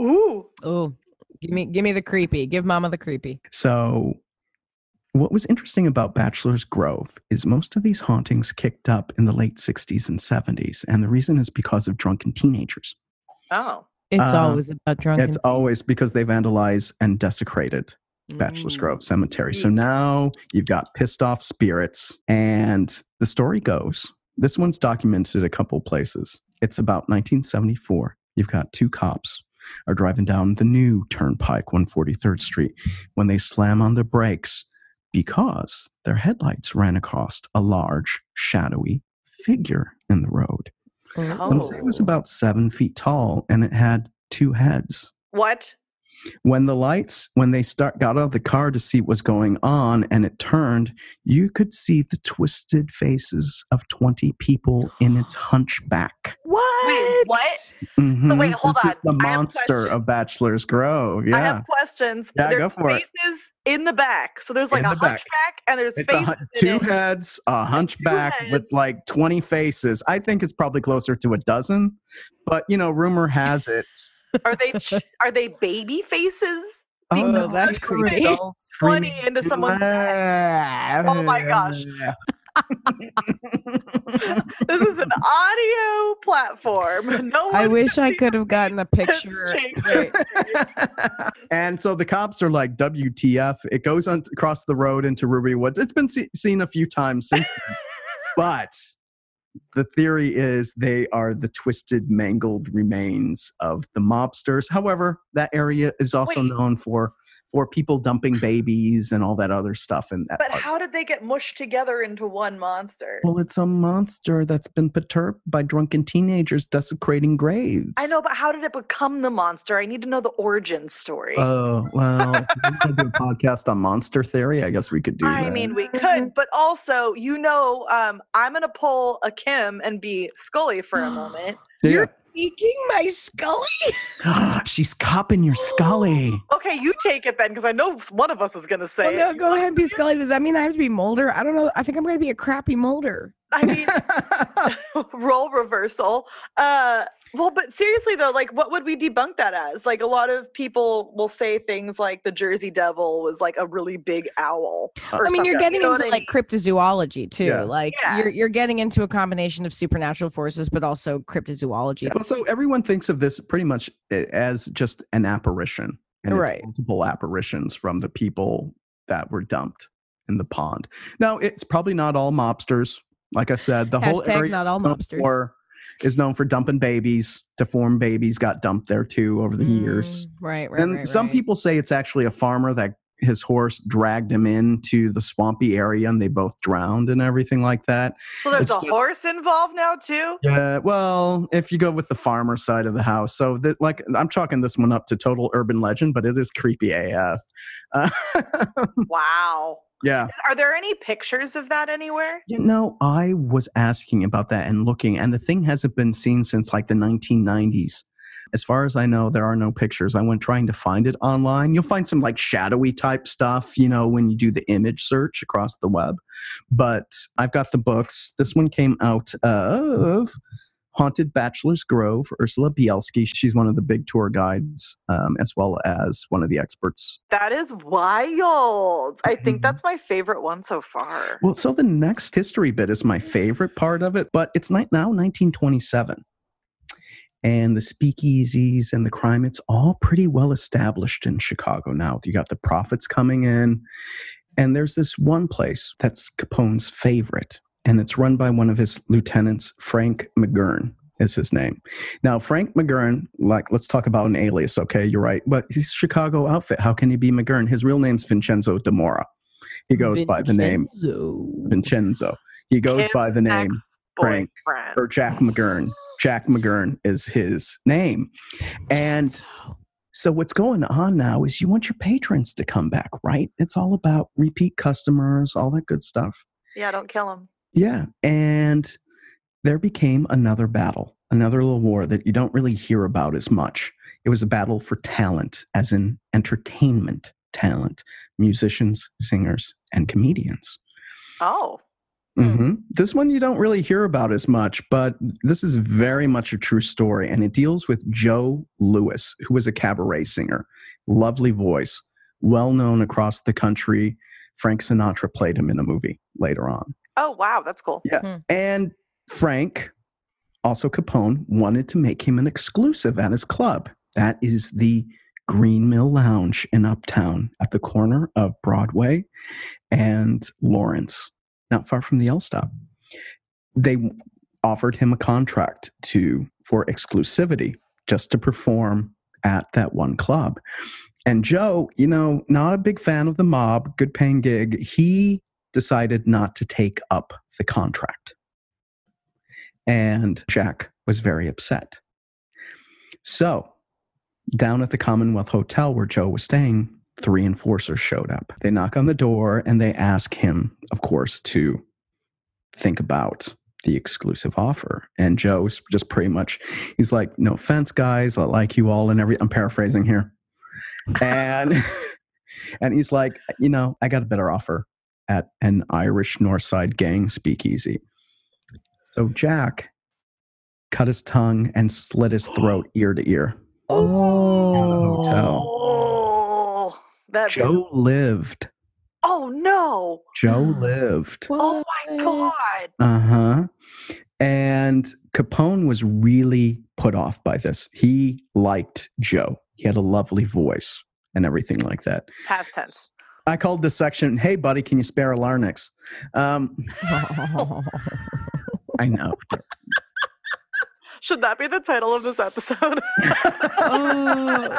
Ooh. Oh, give me, give me the creepy. Give Mama the creepy. So, what was interesting about Bachelor's Grove is most of these hauntings kicked up in the late 60s and 70s. And the reason is because of drunken teenagers. Oh. It's Uh, always about drunken. It's always because they vandalized and desecrated Bachelor's Mm. Grove Cemetery. So now you've got pissed off spirits. And the story goes this one's documented a couple places. It's about 1974. You've got two cops are driving down the new turnpike 143rd street when they slam on the brakes because their headlights ran across a large shadowy figure in the road Oh. some say it was Oh. about seven feet tall and it had two heads What? When the lights when they start got out of the car to see what was going on and it turned you could see the twisted faces of 20 people in its hunchback What? what? Mm-hmm. wait, hold this is the on. I have a monster of bachelor's grove Yeah. I have questions. Yeah, go there's for it. faces in the back. So there's like In a the back. hunchback and there's it's a, faces hun- in two it. heads a hunchback with like 20 faces i think it's probably closer to a dozen but you know rumor has it Are they ch- are they baby faces? Oh, Because that's creepy. 20 into someone's head. Oh my gosh. This is an audio platform. No one I wish I could have gotten a picture. and so the cops are like, WTF. It goes on across the road into Rubio Woods. It's been se- seen a few times since then. but the theory is they are the twisted, mangled remains of the mobsters. However, that area is also Wait. known for for people dumping babies and all that other stuff And that But part. how did they get mushed together into one monster? well, it's a monster that's been perturbed by drunken teenagers desecrating graves. I know, but how did it become the monster? I need to know the origin story. Oh, well, we do a podcast on monster theory. I guess we could do I that. mean, we could, but also, you know, um, I'm gonna pull a Kim and be Scully for a moment. You're speaking my Scully. She's copping your Scully. Okay, you take it then, because I know one of us is gonna say. Well, it. no, go ahead and be Scully. Does that mean I have to be Mulder? I don't know. I think I'm going to be a crappy Mulder. I mean, role reversal. Uh, well, but seriously though, like, what would we debunk that as? Like, a lot of people will say things like the Jersey Devil was like a really big owl. or I mean, you're getting you know into what I like cryptozoology too. Yeah. Like Yeah. you're you're getting into a combination of supernatural forces, but also cryptozoology. Well, so everyone thinks of this pretty much as just an apparition, and it's Right. multiple apparitions from the people that were dumped in the pond. Now, it's probably not all mobsters. Like I said, the whole Hashtag area not is all known mobsters. for- is known for dumping babies. Deformed babies got dumped there too over the years. Mm, right, right. and right, some right. people say it's actually a farmer that his horse dragged him into the swampy area and they both drowned and everything like that. So there's It's a just- horse involved now too. Yeah, well, if you go with the farmer side of the house, so that like I'm chalking this one up to total urban legend, but it is creepy AF. Uh, Wow. Yeah, Are there any pictures of that anywhere? you know, I was asking about that and looking, and the thing hasn't been seen since like the 1990s. As far as I know, there are no pictures. I went trying to find it online. You'll find some like shadowy type stuff, you know, when you do the image search across the web. But I've got the books. This one came out of Haunted Bachelor's Grove, Ursula Bielski. She's one of the big tour guides, um, as well as one of the experts. That is wild. I think Mhm. that's my favorite one so far. Well, so the next history bit is my favorite part of it, but it's now 1927. And the speakeasies and the crime, it's all pretty well established in Chicago now. You got the profits coming in. And there's this one place that's Capone's favorite, and it's run by one of his lieutenants, Frank McGurn is his name. Now, Frank McGurn, like, let's talk about an alias, okay? You're right. But he's Chicago outfit. How can he be McGurn? His real name's Vincenzo Demora. He goes by the name Vincenzo. Vincenzo. He goes by the name Frank ex-boyfriend. or Jack McGurn. Jack McGurn is his name. And so what's going on now is you want your patrons to come back, right? It's all about repeat customers, all that good stuff. Yeah, don't kill him. Yeah. And there became another battle, another little war that you don't really hear about as much. It was a battle for talent, as in entertainment talent, musicians, singers, and comedians. Oh. Hmm. hmm This one you don't really hear about as much, but this is very much a true story. And it deals with Joe Lewis, who was a cabaret singer, lovely voice, well known across the country. Frank Sinatra played him in a movie later on. Oh, wow. That's cool. Yeah. Hmm. And Frank, also Capone, wanted to make him an exclusive at his club. That is the Green Mill Lounge in Uptown at the corner of Broadway and Lawrence, not far from the L stop. They offered him a contract to for exclusivity just to perform at that one club. And Joe, you know, not a big fan of the mob, good paying gig, he decided not to take up the contract. And Jack was very upset. So, down at the Commonwealth Hotel where Joe was staying, three enforcers showed up. They knock on the door and they ask him, of course, to think about the exclusive offer. And Joe's just pretty much, he's like, no offense, guys, I like you all and every, I'm paraphrasing here. And, and he's like, you know, I got a better offer at an Irish Northside gang speakeasy. So Jack cut his tongue and slit his throat ear to ear. Oh. hotel. Oh, that Joe lived. Oh no! Joe lived. Oh my god! Uh huh. And Capone was really put off by this. He liked Joe. He had a lovely voice and everything like that. Past tense. I called this section, "Hey, buddy, can you spare a larynx?" Um, I know. Should that be the title of this episode? oh.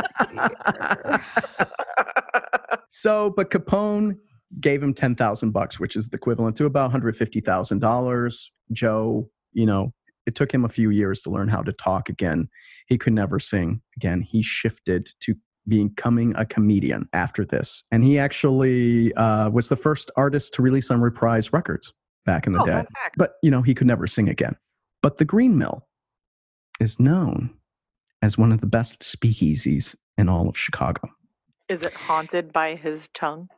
So, but Capone gave him ten thousand bucks, which is the equivalent to about one hundred fifty thousand dollars. Joe, you know, it took him a few years to learn how to talk again. He could never sing again. He shifted to becoming a comedian after this, and he actually uh, was the first artist to release on Reprise Records back in the oh, day. But you know, he could never sing again. But the Green Mill is known as one of the best speakeasies in all of Chicago. Is it haunted by his tongue?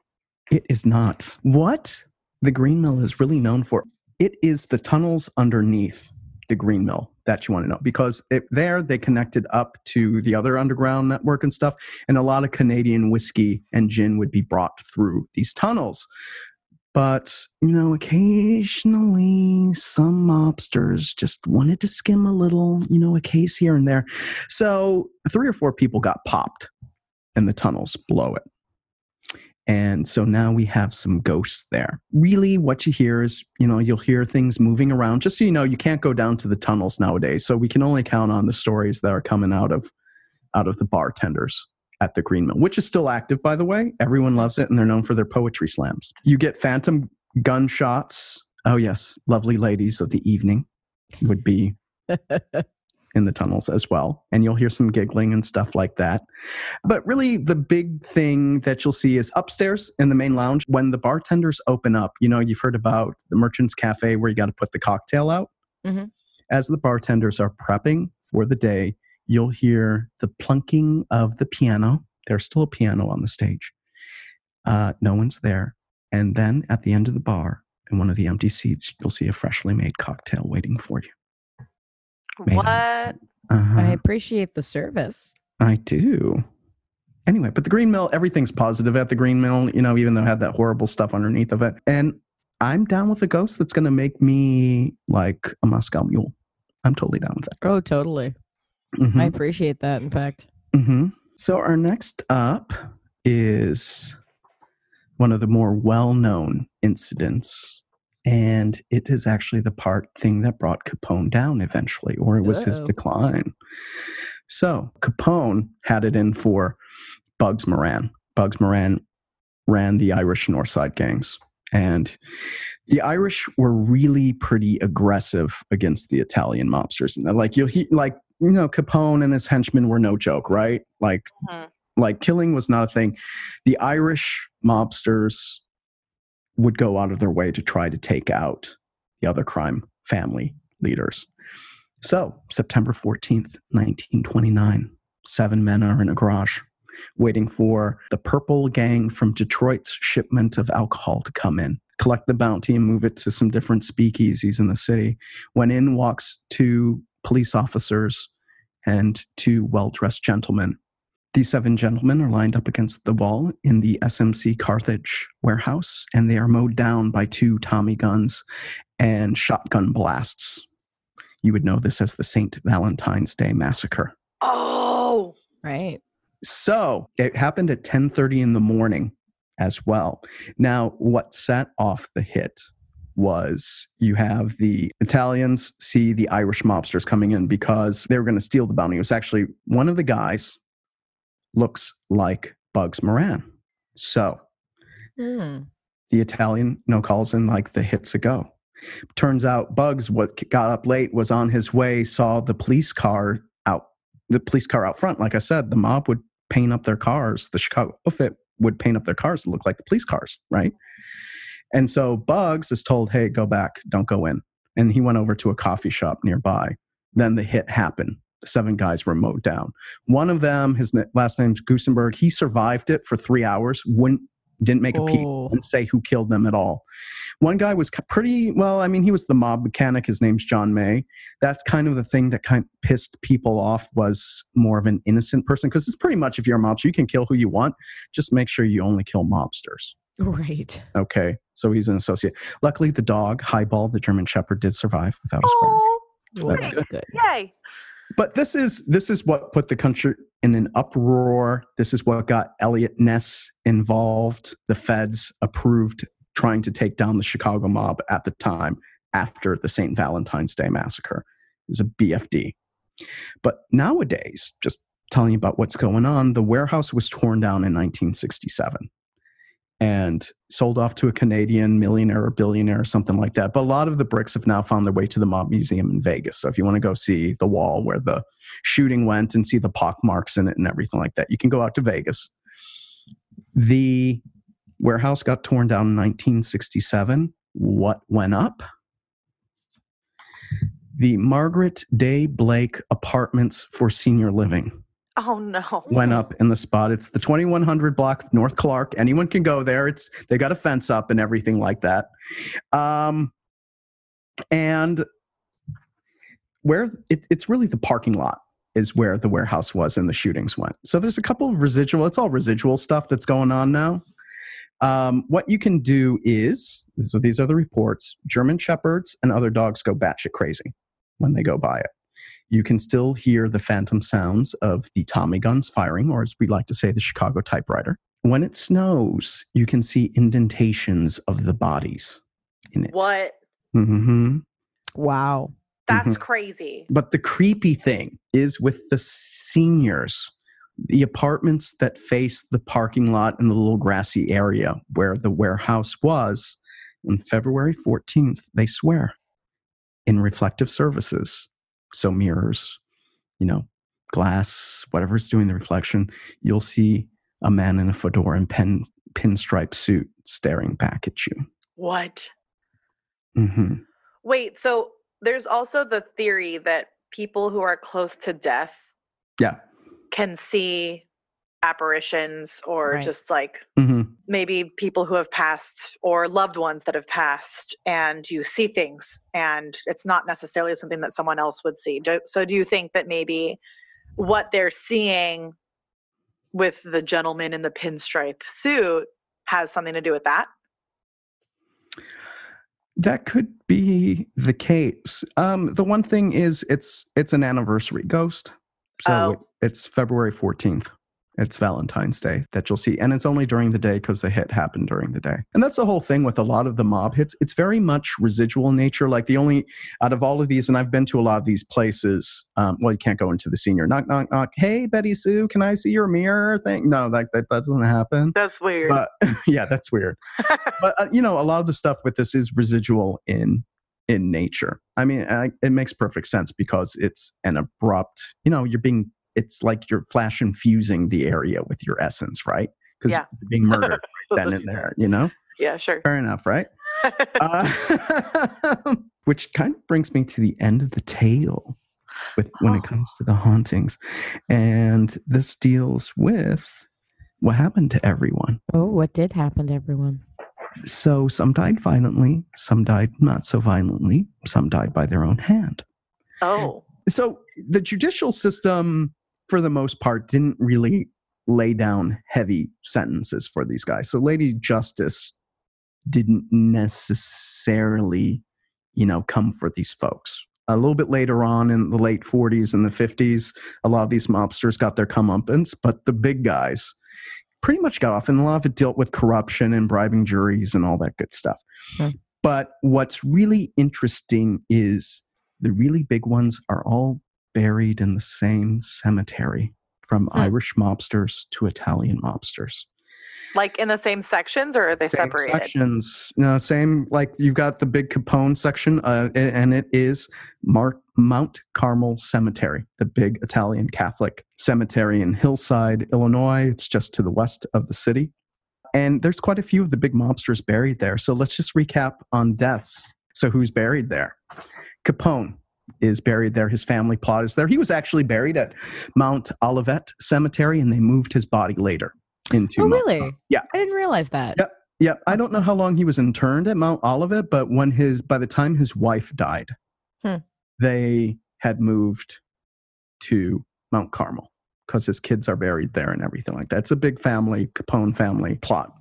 It is not. What the Green Mill is really known for, it is the tunnels underneath the Green Mill that you want to know because it, there they connected up to the other underground network and stuff, and a lot of Canadian whiskey and gin would be brought through these tunnels. But, you know, occasionally some mobsters just wanted to skim a little, you know, a case here and there. So three or four people got popped in the tunnels below it. And so now we have some ghosts there. Really, what you hear is, you know, you'll hear things moving around. Just so you know, you can't go down to the tunnels nowadays. So we can only count on the stories that are coming out of out of the bartenders at the Green Mill, which is still active, by the way. Everyone loves it, and they're known for their poetry slams. You get phantom gunshots. Oh yes, lovely ladies of the evening would be in the tunnels as well. And you'll hear some giggling and stuff like that. But really, the big thing that you'll see is upstairs in the main lounge when the bartenders open up. You know, you've heard about the Merchant's Cafe where you got to put the cocktail out. Mhm. As the bartenders are prepping for the day, you'll hear the plunking of the piano. There's still a piano on the stage. Uh, no one's there. And then at the end of the bar, in one of the empty seats, you'll see a freshly made cocktail waiting for you. Made What? Uh-huh. I appreciate the service. I do. Anyway, but the Green Mill, everything's positive at the Green Mill, you know, even though it had that horrible stuff underneath of it. And I'm down with a ghost that's going to make me like a Moscow mule. I'm totally down with that. Oh, totally. Mhm. I appreciate that. In fact, hmm So our next up is one of the more well-known incidents, and it is actually the part thing that brought Capone down eventually, or it was his Uh-oh. decline. So Capone had it in for Bugs Moran. Bugs Moran ran the Irish Northside gangs And the Irish were really pretty aggressive against the Italian mobsters. And like you'll he, like you know Capone and his henchmen were no joke, right? Like Mhm. like killing was not a thing. The Irish mobsters would go out of their way to try to take out the other crime family leaders. So, September 14th, 1929, seven men are in a garage waiting for the Purple Gang from Detroit's shipment of alcohol to come in, collect the bounty, and move it to some different speakeasies in the city. When in walks two police officers and two well dressed gentlemen. These seven gentlemen are lined up against the wall in the SMC Cartage warehouse, and they are mowed down by two Tommy guns and shotgun blasts. You would know this as the St. Valentine's Day Massacre. Oh, Right. So it happened at 10:30 in the morning as well. Now, what set off the hit was you have the Italians see the Irish mobsters coming in because they were going to steal the bounty. It was actually one of the guys looks like Bugs Moran. So Hmm. the Italian you know, calls in like the hits a go. Turns out Bugs, what got up late, was on his way, saw the police car out, the police car out front. Like I said, the mob would paint up their cars. The Chicago outfit would paint up their cars to look like the police cars, right? And so Bugs is told, "Hey, go back, don't go in." And he went over to a coffee shop nearby. Then the hit happened. The seven guys were mowed down. One of them, his last name's Gusenberg. He survived it for three hours. Wouldn't didn't make a peep. Oh. Didn't say who killed them at all. One guy was pretty well. I mean, he was the mob mechanic. His name's John May. That's kind of the thing that kind of pissed people off. Was more of an innocent person because it's pretty much if you're a mobster, you can kill who you want. Just make sure you only kill mobsters. Right. Okay, so he's an associate. Luckily, the dog Highball, the German Shepherd, did survive without a scratch. oh, Well, That's that's good. yay! But this is this is what put the country in an uproar. This is what got Eliot Ness involved. The feds approved trying to take down the Chicago mob at the time after the St. Valentine's Day massacre. It was a BFD. But nowadays, just telling you about what's going on, the warehouse was torn down in 1967 and sold off to a Canadian millionaire or billionaire or something like that. But a lot of the bricks have now found their way to the Mob Museum in Vegas. So if you want to go see the wall where the shooting went and see the pock marks in it and everything like that, you can go out to Vegas. The warehouse got torn down in 1967. What went up? The Margaret Day Blake Apartments for Senior Living Oh no! went up in the spot. It's the 2100 block of North Clark. Anyone can go there. It's they got a fence up and everything like that. Um, and where it, it's really the parking lot is where the warehouse was and the shootings went. So there's a couple of residual. It's all residual stuff that's going on now. Um, what you can do is so these are the reports. German shepherds and other dogs go batshit crazy when they go by it you can still hear the phantom sounds of the Tommy guns firing, or as we like to say, the Chicago typewriter. When it snows, you can see indentations of the bodies in it. What? Mm-hmm. Wow. That's Mhm. crazy. But the creepy thing is with the seniors, the apartments that face the parking lot in the little grassy area where the warehouse was, on February 14th, they swear in reflective services. So, mirrors, you know, glass, whatever's doing the reflection, you'll see a man in a fedora and pen, pinstripe suit staring back at you. What? Mm-hmm. Wait, so there's also the theory that people who are close to death Yeah. can see apparitions or Right. just like hmm maybe people who have passed or loved ones that have passed and you see things and it's not necessarily something that someone else would see. Do, so do you think that maybe what they're seeing with the gentleman in the pinstripe suit has something to do with that? That could be the case. Um, the one thing is, it's it's an anniversary ghost, so Oh. it's February fourteenth. It's Valentine's Day that you'll see. And it's only during the day because the hit happened during the day. And that's the whole thing with a lot of the mob hits. It's very much residual nature. Like the only, out of all of these, and I've been to a lot of these places, um, well, you can't go into the senior knock, knock, knock. Hey, Betty Sue, can I see your mirror thing? No, that, that, that doesn't happen. That's weird. But yeah, that's weird. but, uh, you know, a lot of the stuff with this is residual in in nature. I mean, I, it makes perfect sense because it's an abrupt, you know, you're being it's like you're flash infusing the area with your essence, right? Because Yeah. you're being murdered right then and she said. there, you know? Yeah, sure. Fair enough, right? uh, which kind of brings me to the end of the tale with when Oh. it comes to the hauntings. And this deals with what happened to everyone. Oh, what did happen to everyone? So some died violently, some died not so violently, some died by their own hand. Oh, So the judicial system, for the most part, didn't really lay down heavy sentences for these guys. So Lady Justice didn't necessarily, you know, come for these folks. A little bit later on in the late 40s and the 50s, a lot of these mobsters got their comeuppance, but the big guys pretty much got off. And a lot of it dealt with corruption and bribing juries and all that good stuff. But what's really interesting is the really big ones are all buried in the same cemetery from Hmm. Irish mobsters to Italian mobsters. like in the same sections or are they Same separated? sections. No, same. Like you've got the big Capone section, uh, and it is Mar- Mount Carmel Cemetery, the big Italian Catholic cemetery in Hillside, Illinois. It's just to the west of the city. And there's quite a few of the big mobsters buried there. So let's just recap on deaths. So who's buried there? Capone is buried there. His family plot is there. He was actually buried at Mount Olivet Cemetery, and they moved his body later into. Oh, Mount really? Yeah. I didn't realize that. Yep. Yeah, I don't know how long he was interned at Mount Olivet, but when his by the time his wife died, Hmm. they had moved to Mount Carmel because his kids are buried there and everything like that. It's a big family, Capone family plot.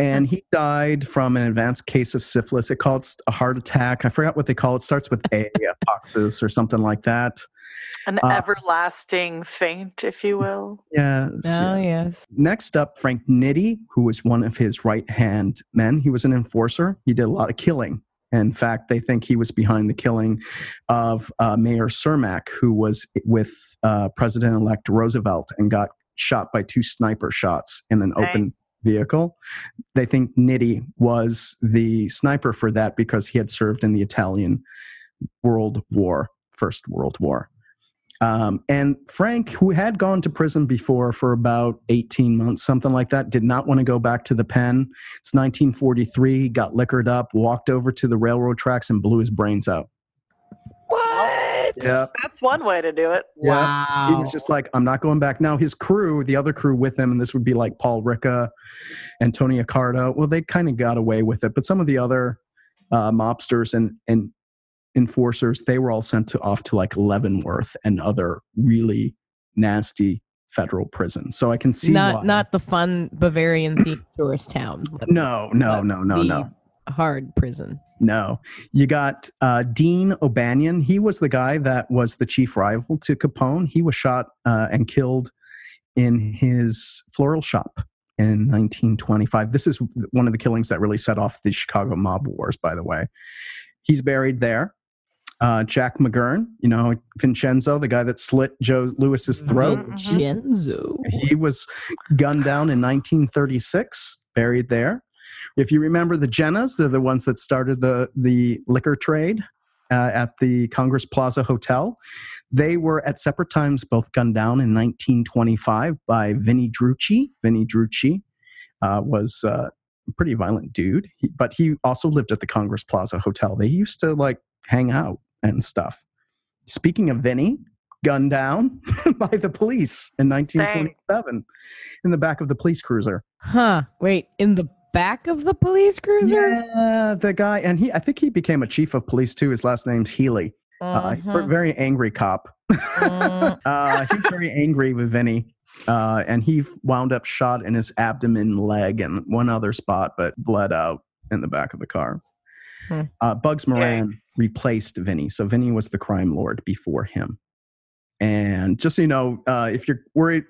And he died from an advanced case of syphilis. It call it a heart attack. I forgot what they call it. Starts with A, apoxis or something like that. An Uh, everlasting faint, if you will. Yes. Oh, yes. yes. Next up, Frank Nitti, who was one of his right hand men. He was an enforcer. He did a lot of killing. In fact, they think he was behind the killing of uh, Mayor Cermak, who was with uh, President elect Roosevelt and got shot by two sniper shots in an Dang. open vehicle. They think Nitti was the sniper for that because he had served in the Italian World War, First World War. Um, and Frank, who had gone to prison before for about 18 months, something like that, did not want to go back to the pen. It's 1943, got liquored up, walked over to the railroad tracks, and blew his brains out. What? Yeah. That's one way to do it. Wow. He was just like, I'm not going back. Now, his crew, the other crew with him, and this would be like Paul Ricca and Tony Accardo, well, they kind of got away with it. But some of the other uh, mobsters and, and enforcers, they were all sent to, off to like Leavenworth and other really nasty federal prisons. So I can see not why. not the fun Bavarian themed tourist town. but no, no, no, no, the no. Hard prison. No. You got uh, Dean O'Banion. He was the guy that was the chief rival to Capone. He was shot uh, and killed in his floral shop in 1925. This is one of the killings that really set off the Chicago mob wars, by the way. He's buried there. Uh, Jack McGurn, you know, Vincenzo, the guy that slit Joe Lewis's throat. Mhm. He was gunned down in 1936, buried there. If you remember the Gennas, they're the ones that started the, the liquor trade uh, at the Congress Plaza Hotel. They were at separate times both gunned down in 1925 by Vinnie Drucci. Vinnie Drucci uh, was uh, a pretty violent dude, he, but he also lived at the Congress Plaza Hotel. They used to like hang out and stuff. Speaking of Vinnie, gunned down by the police in 1927 in the back of the police cruiser. Huh. Wait, in the back of the police cruiser? Yeah, the guy, and he, I think he became a chief of police too. His last name's Healy. Uh, Mhm. very angry cop. Mm. uh, he's very angry with Vinny. Uh, and he wound up shot in his abdomen, leg, and one other spot, but bled out in the back of the car. Hmm. Uh, Bugs Moran Yikes. replaced Vinny. So Vinny was the crime lord before him. And just so you know, uh, if you're worried,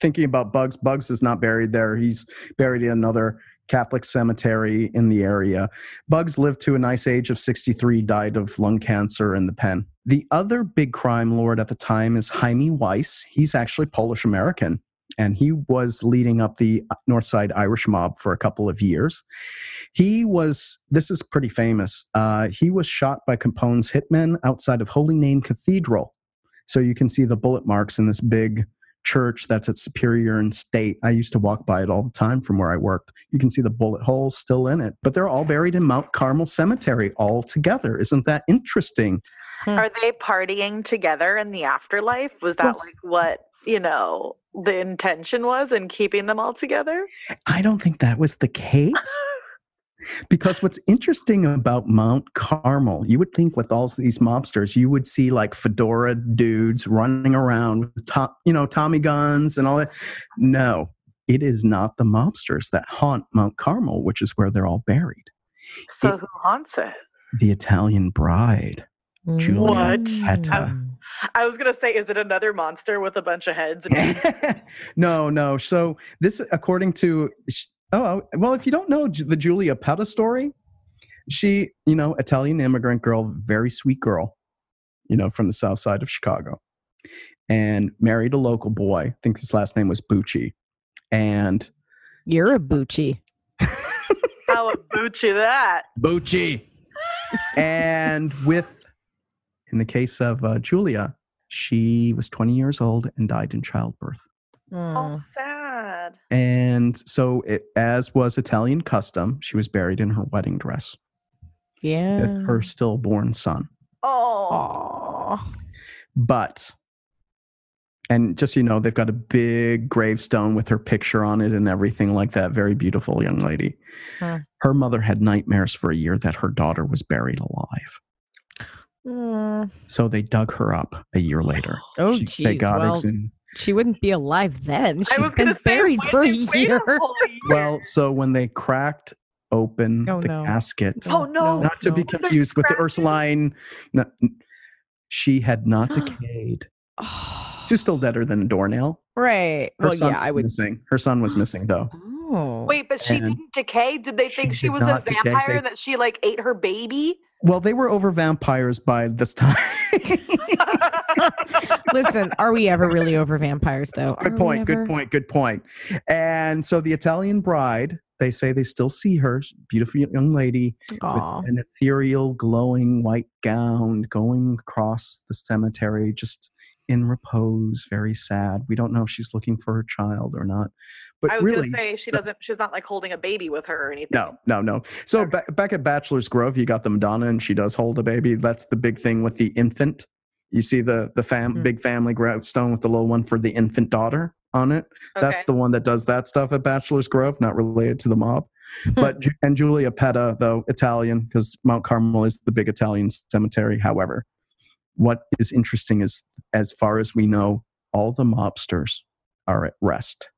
thinking about Bugs, Bugs is not buried there. He's buried in another Catholic cemetery in the area. Bugs lived to a nice age of 63, died of lung cancer in the pen. The other big crime lord at the time is Hymie Weiss. He's actually Polish American and he was leading up the North Side Irish mob for a couple of years. He was, this is pretty famous, uh, he was shot by Capone's hitmen outside of Holy Name Cathedral. So you can see the bullet marks in this big church that's at Superior and State. I used to walk by it all the time from where I worked. You can see the bullet holes still in it, but they're all buried in Mount Carmel Cemetery all together. Isn't that interesting? Hmm. Are they partying together in the afterlife? Was that Well, like what, you know, the intention was in keeping them all together? I don't think that was the case. Because what's interesting about Mount Carmel, you would think with all these mobsters, you would see like fedora dudes running around with top, you know, Tommy guns and all that. No, it is not the mobsters that haunt Mount Carmel, which is where they're all buried. So It- who haunts it? The Italian bride, Julia What? Petta. I was gonna say, is it another monster with a bunch of heads? no, no. So this, according to, oh, well, if you don't know the Julia Petta story, she, you know, Italian immigrant girl, very sweet girl, you know, from the south side of Chicago, and married a local boy. I think his last name was Bucci, and You're a Bucci. How would Bucci that? Bucci, and with, in the case of uh, Julia, she was 20 years old and died in childbirth. Oh, Mm. Sad. And so, it, as was Italian custom, she was buried in her wedding dress Yeah. with her stillborn son. Oh, But, and just so you know, they've got a big gravestone with her picture on it and everything like that. Very beautiful young lady. Huh. Her mother had nightmares for a year that her daughter was buried alive. Mm. So they dug her up a year later. Oh, She- they got Well, her in. She wouldn't be alive then. She's I was been gonna say, buried for a year. whole year. Well, so when they cracked open Oh, the no. casket, Oh, no. not to be no. They're confused with the scratching. Ursuline. No, she had not decayed. Oh. She's still deader than a doornail. right. Her Well, son yeah, I was would. missing. Her son was missing though. Oh. Wait, but she And didn't decay. Did they think she did was a vampire They- that she like ate her baby? Well, they were over vampires by this time. Listen, are we ever really over vampires, though? Good we point. Good point. Good point. And so the Italian bride, they say they still see her, beautiful young lady Aw. with an ethereal, glowing white gown going across the cemetery, just in repose, very sad. We don't know if she's looking for her child or not. But I was really, gonna say she doesn't. She's not like holding a baby with her or anything. no, no, no. So Okay. ba- back at Bachelor's Grove, you got the Madonna, and she does hold a baby. That's the big thing with the infant. You see the the fam- Mhm. big family gravestone with the little one for the infant daughter on it. That's the one that does that stuff at Bachelor's Grove, not related to the mob. But and Julia Petta, though Italian, because Mount Carmel is the big Italian cemetery. However, what is interesting is, as far as we know, all the mobsters are at rest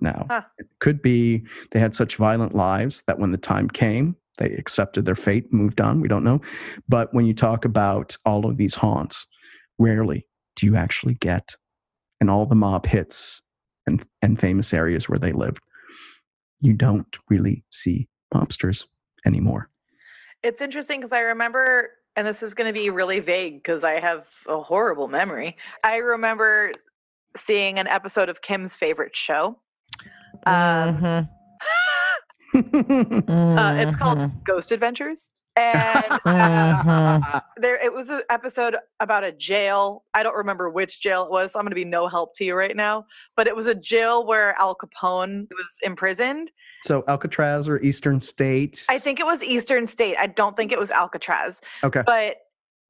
now. Huh. It could be they had such violent lives that when the time came, they accepted their fate, moved on. We don't know. But when you talk about all of these haunts, rarely do you actually get and all the mob hits and, and famous areas where they lived, you don't really see mobsters anymore. It's interesting because I remember, and this is going to be really vague because I have a horrible memory. I remember seeing an episode of Kim's favorite show. Um, Uh, it's called Mhm. Ghost Adventures. And Mhm. there it was an episode about a jail. I don't remember which jail it was, so I'm going to be no help to you right now. But it was a jail where Al Capone was imprisoned. so Alcatraz or Eastern States? I think it was Eastern State. I don't think it was Alcatraz. Okay. But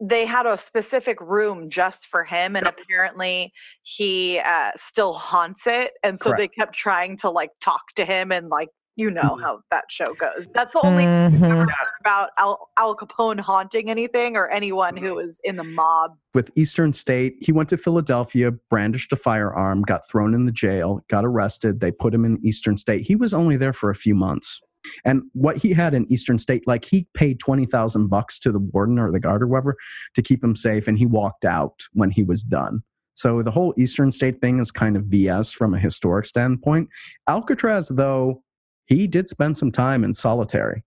they had a specific room just for him, and apparently he uh, still haunts it. And so they kept trying to like talk to him, and like you know Mhm. how that show goes. That's the only thing I've ever Mhm. heard about Al, Al Capone haunting anything or anyone who was in the mob. with Eastern State. He went to Philadelphia, brandished a firearm, got thrown in the jail, got arrested. They put him in Eastern State. He was only there for a few months. And what he had in Eastern State, like he paid 20,000 bucks to the warden or the guard or whoever to keep him safe. And he walked out when he was done. So the whole Eastern State thing is kind of BS from a historic standpoint. Alcatraz, though, he did spend some time in solitary,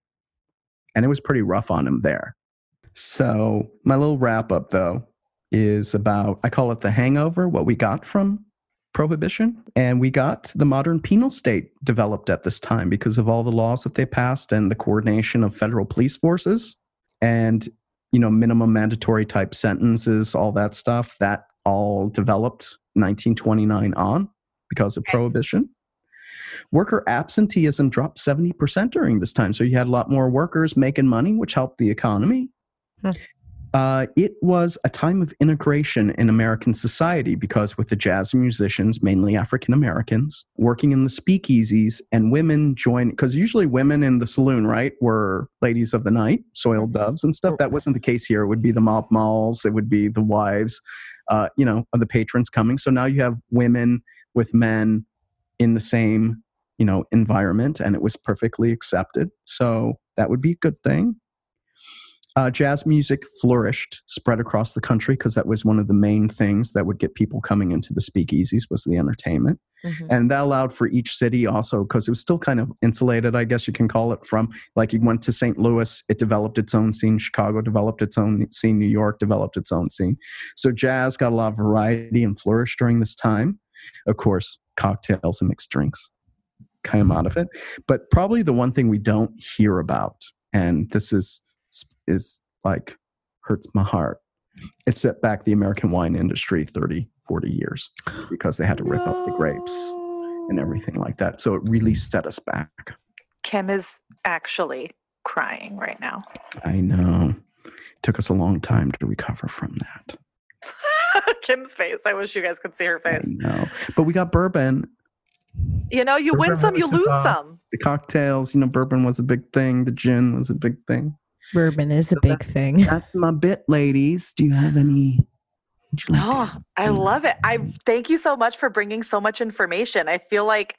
and it was pretty rough on him there. So my little wrap up, though, is about I call it the hangover, what we got from prohibition. And we got the modern penal state developed at this time because of all the laws that they passed and the coordination of federal police forces and, you know, minimum mandatory type sentences, all that stuff. That all developed 1929 on because of prohibition. Worker absenteeism dropped 70% during this time. So you had a lot more workers making money, which helped the economy. Hmm. Uh, it was a time of integration in American society because with the jazz musicians, mainly African Americans, working in the speakeasies, and women join because usually women in the saloon, right, were ladies of the night, soiled mm-hmm. doves and stuff. That wasn't the case here. It would be the mop malls, it would be the wives, uh, you know, of the patrons coming. So now you have women with men in the same, you know, environment, and it was perfectly accepted. So that would be a good thing. Uh, jazz music flourished, spread across the country because that was one of the main things that would get people coming into the speakeasies was the entertainment, mm-hmm. and that allowed for each city also because it was still kind of insulated, I guess you can call it. From like you went to St. Louis, it developed its own scene. Chicago developed its own scene. New York developed its own scene. So jazz got a lot of variety and flourished during this time. Of course, cocktails and mixed drinks came out of it, but probably the one thing we don't hear about, and this is is like hurts my heart. It set back the American wine industry 30, 40 years because they had to rip no. up the grapes and everything like that. So it really set us back. Kim is actually crying right now. I know. It took us a long time to recover from that. Kim's face. I wish you guys could see her face. No, but we got bourbon. You know, you bourbon win some, you lose uh, some. The cocktails, you know, bourbon was a big thing. The gin was a big thing. Bourbon is a big thing. That's my bit, ladies. Do you have any? Like oh, I love it. I thank you so much for bringing so much information. I feel like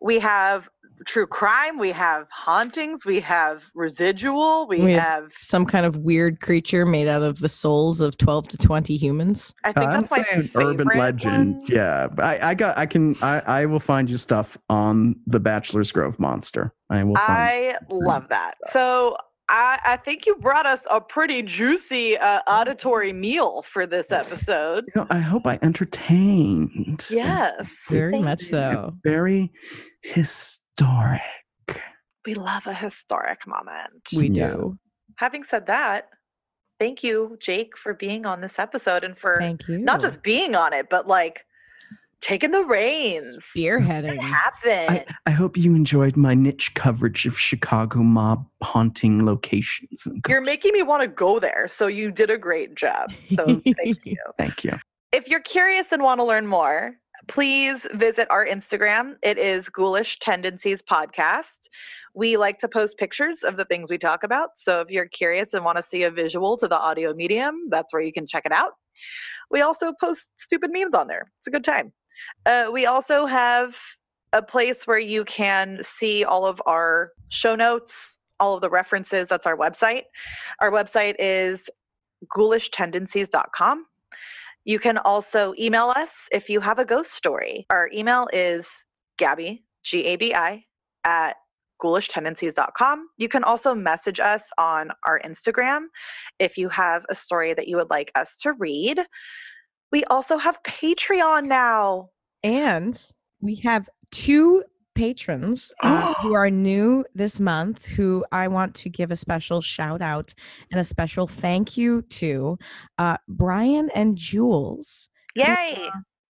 we have true crime, we have hauntings, we have residual, we, we have, have, some kind of weird creature made out of the souls of 12 to 20 humans. I think uh, that's I'm my saying urban legend. One. Yeah, I, I got I can I, I will find you stuff on the Bachelor's Grove monster. I will I love that. So I, I, think you brought us a pretty juicy uh, auditory meal for this episode. You know, I hope I entertained. Yes, very much so. It's very historic. We love a historic moment. We do. Having said that, thank you, Jake, for being on this episode and for thank you. not just being on it, but like taking the reins, spearheading. Happen. I, I, hope you enjoyed my niche coverage of Chicago mob haunting locations. You're making me want to go there, so you did a great job. So thank you. thank you. If you're curious and want to learn more, please visit our Instagram. It is Ghoulish Tendencies Podcast. We like to post pictures of the things we talk about. So if you're curious and want to see a visual to the audio medium, that's where you can check it out. We also post stupid memes on there. It's a good time. Uh, we also have a place where you can see all of our show notes, all of the references. That's our website. Our website is ghoulishteNdencies.com. You can also email us if you have a ghost story. Our email is Gabi, G A B I, at ghoulishteNdencies.com. You can also message us on our Instagram if you have a story that you would like us to read. We also have Patreon now. And we have two patrons uh, who are new this month who I want to give a special shout out and a special thank you to uh, Brian and Jules. Yay!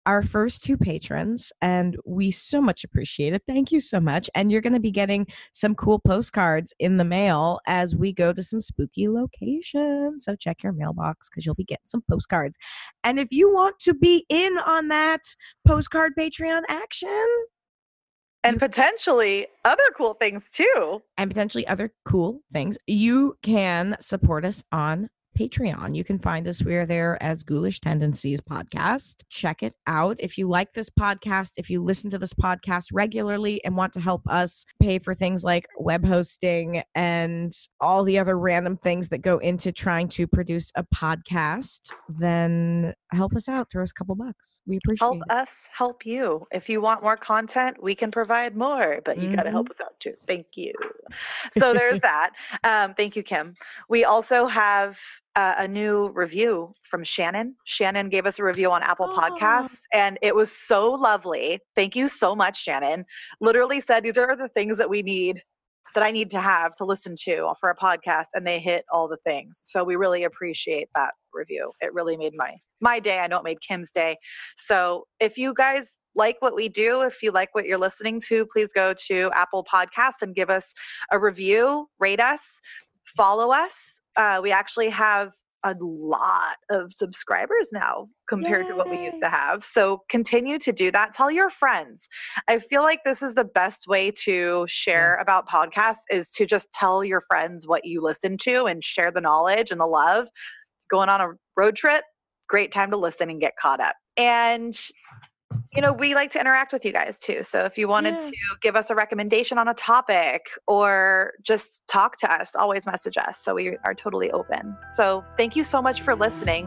our first two patrons, and we so much appreciate it. Thank you so much. And you're going to be getting some cool postcards in the mail as we go to some spooky locations. So check your mailbox because you'll be getting some postcards. And if you want to be in on that postcard Patreon action, and mm-hmm. potentially other cool things too. And potentially other cool things. You can support us on Patreon. You can find us. We are there as Ghoulish Tendencies Podcast. Check it out. If you like this podcast, if you listen to this podcast regularly and want to help us pay for things like web hosting and all the other random things that go into trying to produce a podcast, then help us out. Throw us a couple bucks. We appreciate it. Help it. us help you. If you want more content, we can provide more, but you got to help us out too. Thank you. So there's that. Um, thank you, Kim. We also have uh, a new review from Shannon. Shannon gave us a review on Apple Oh. Podcasts, and it was so lovely. Thank you so much, Shannon. Literally said these are the things that we need. That I need to have to listen to for a podcast, and they hit all the things. So we really appreciate that review. It really made my my day. I know it made Kim's day. So if you guys like what we do, if you like what you're listening to, please go to Apple Podcasts and give us a review, rate us, follow us. Uh, we actually have a lot of subscribers now compared to what we used to have. So continue to do that. Tell your friends. I feel like this is the best way to share about podcasts is to just tell your friends what you listen to and share the knowledge and the love. Going on a road trip, great time to listen and get caught up. And you know, we like to interact with you guys too. So if you wanted Yeah. to give us a recommendation on a topic or just talk to us, always message us. So we are totally open. So thank you so much for listening.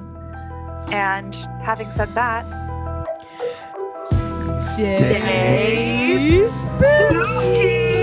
And having said that, Stay spooky. spooky.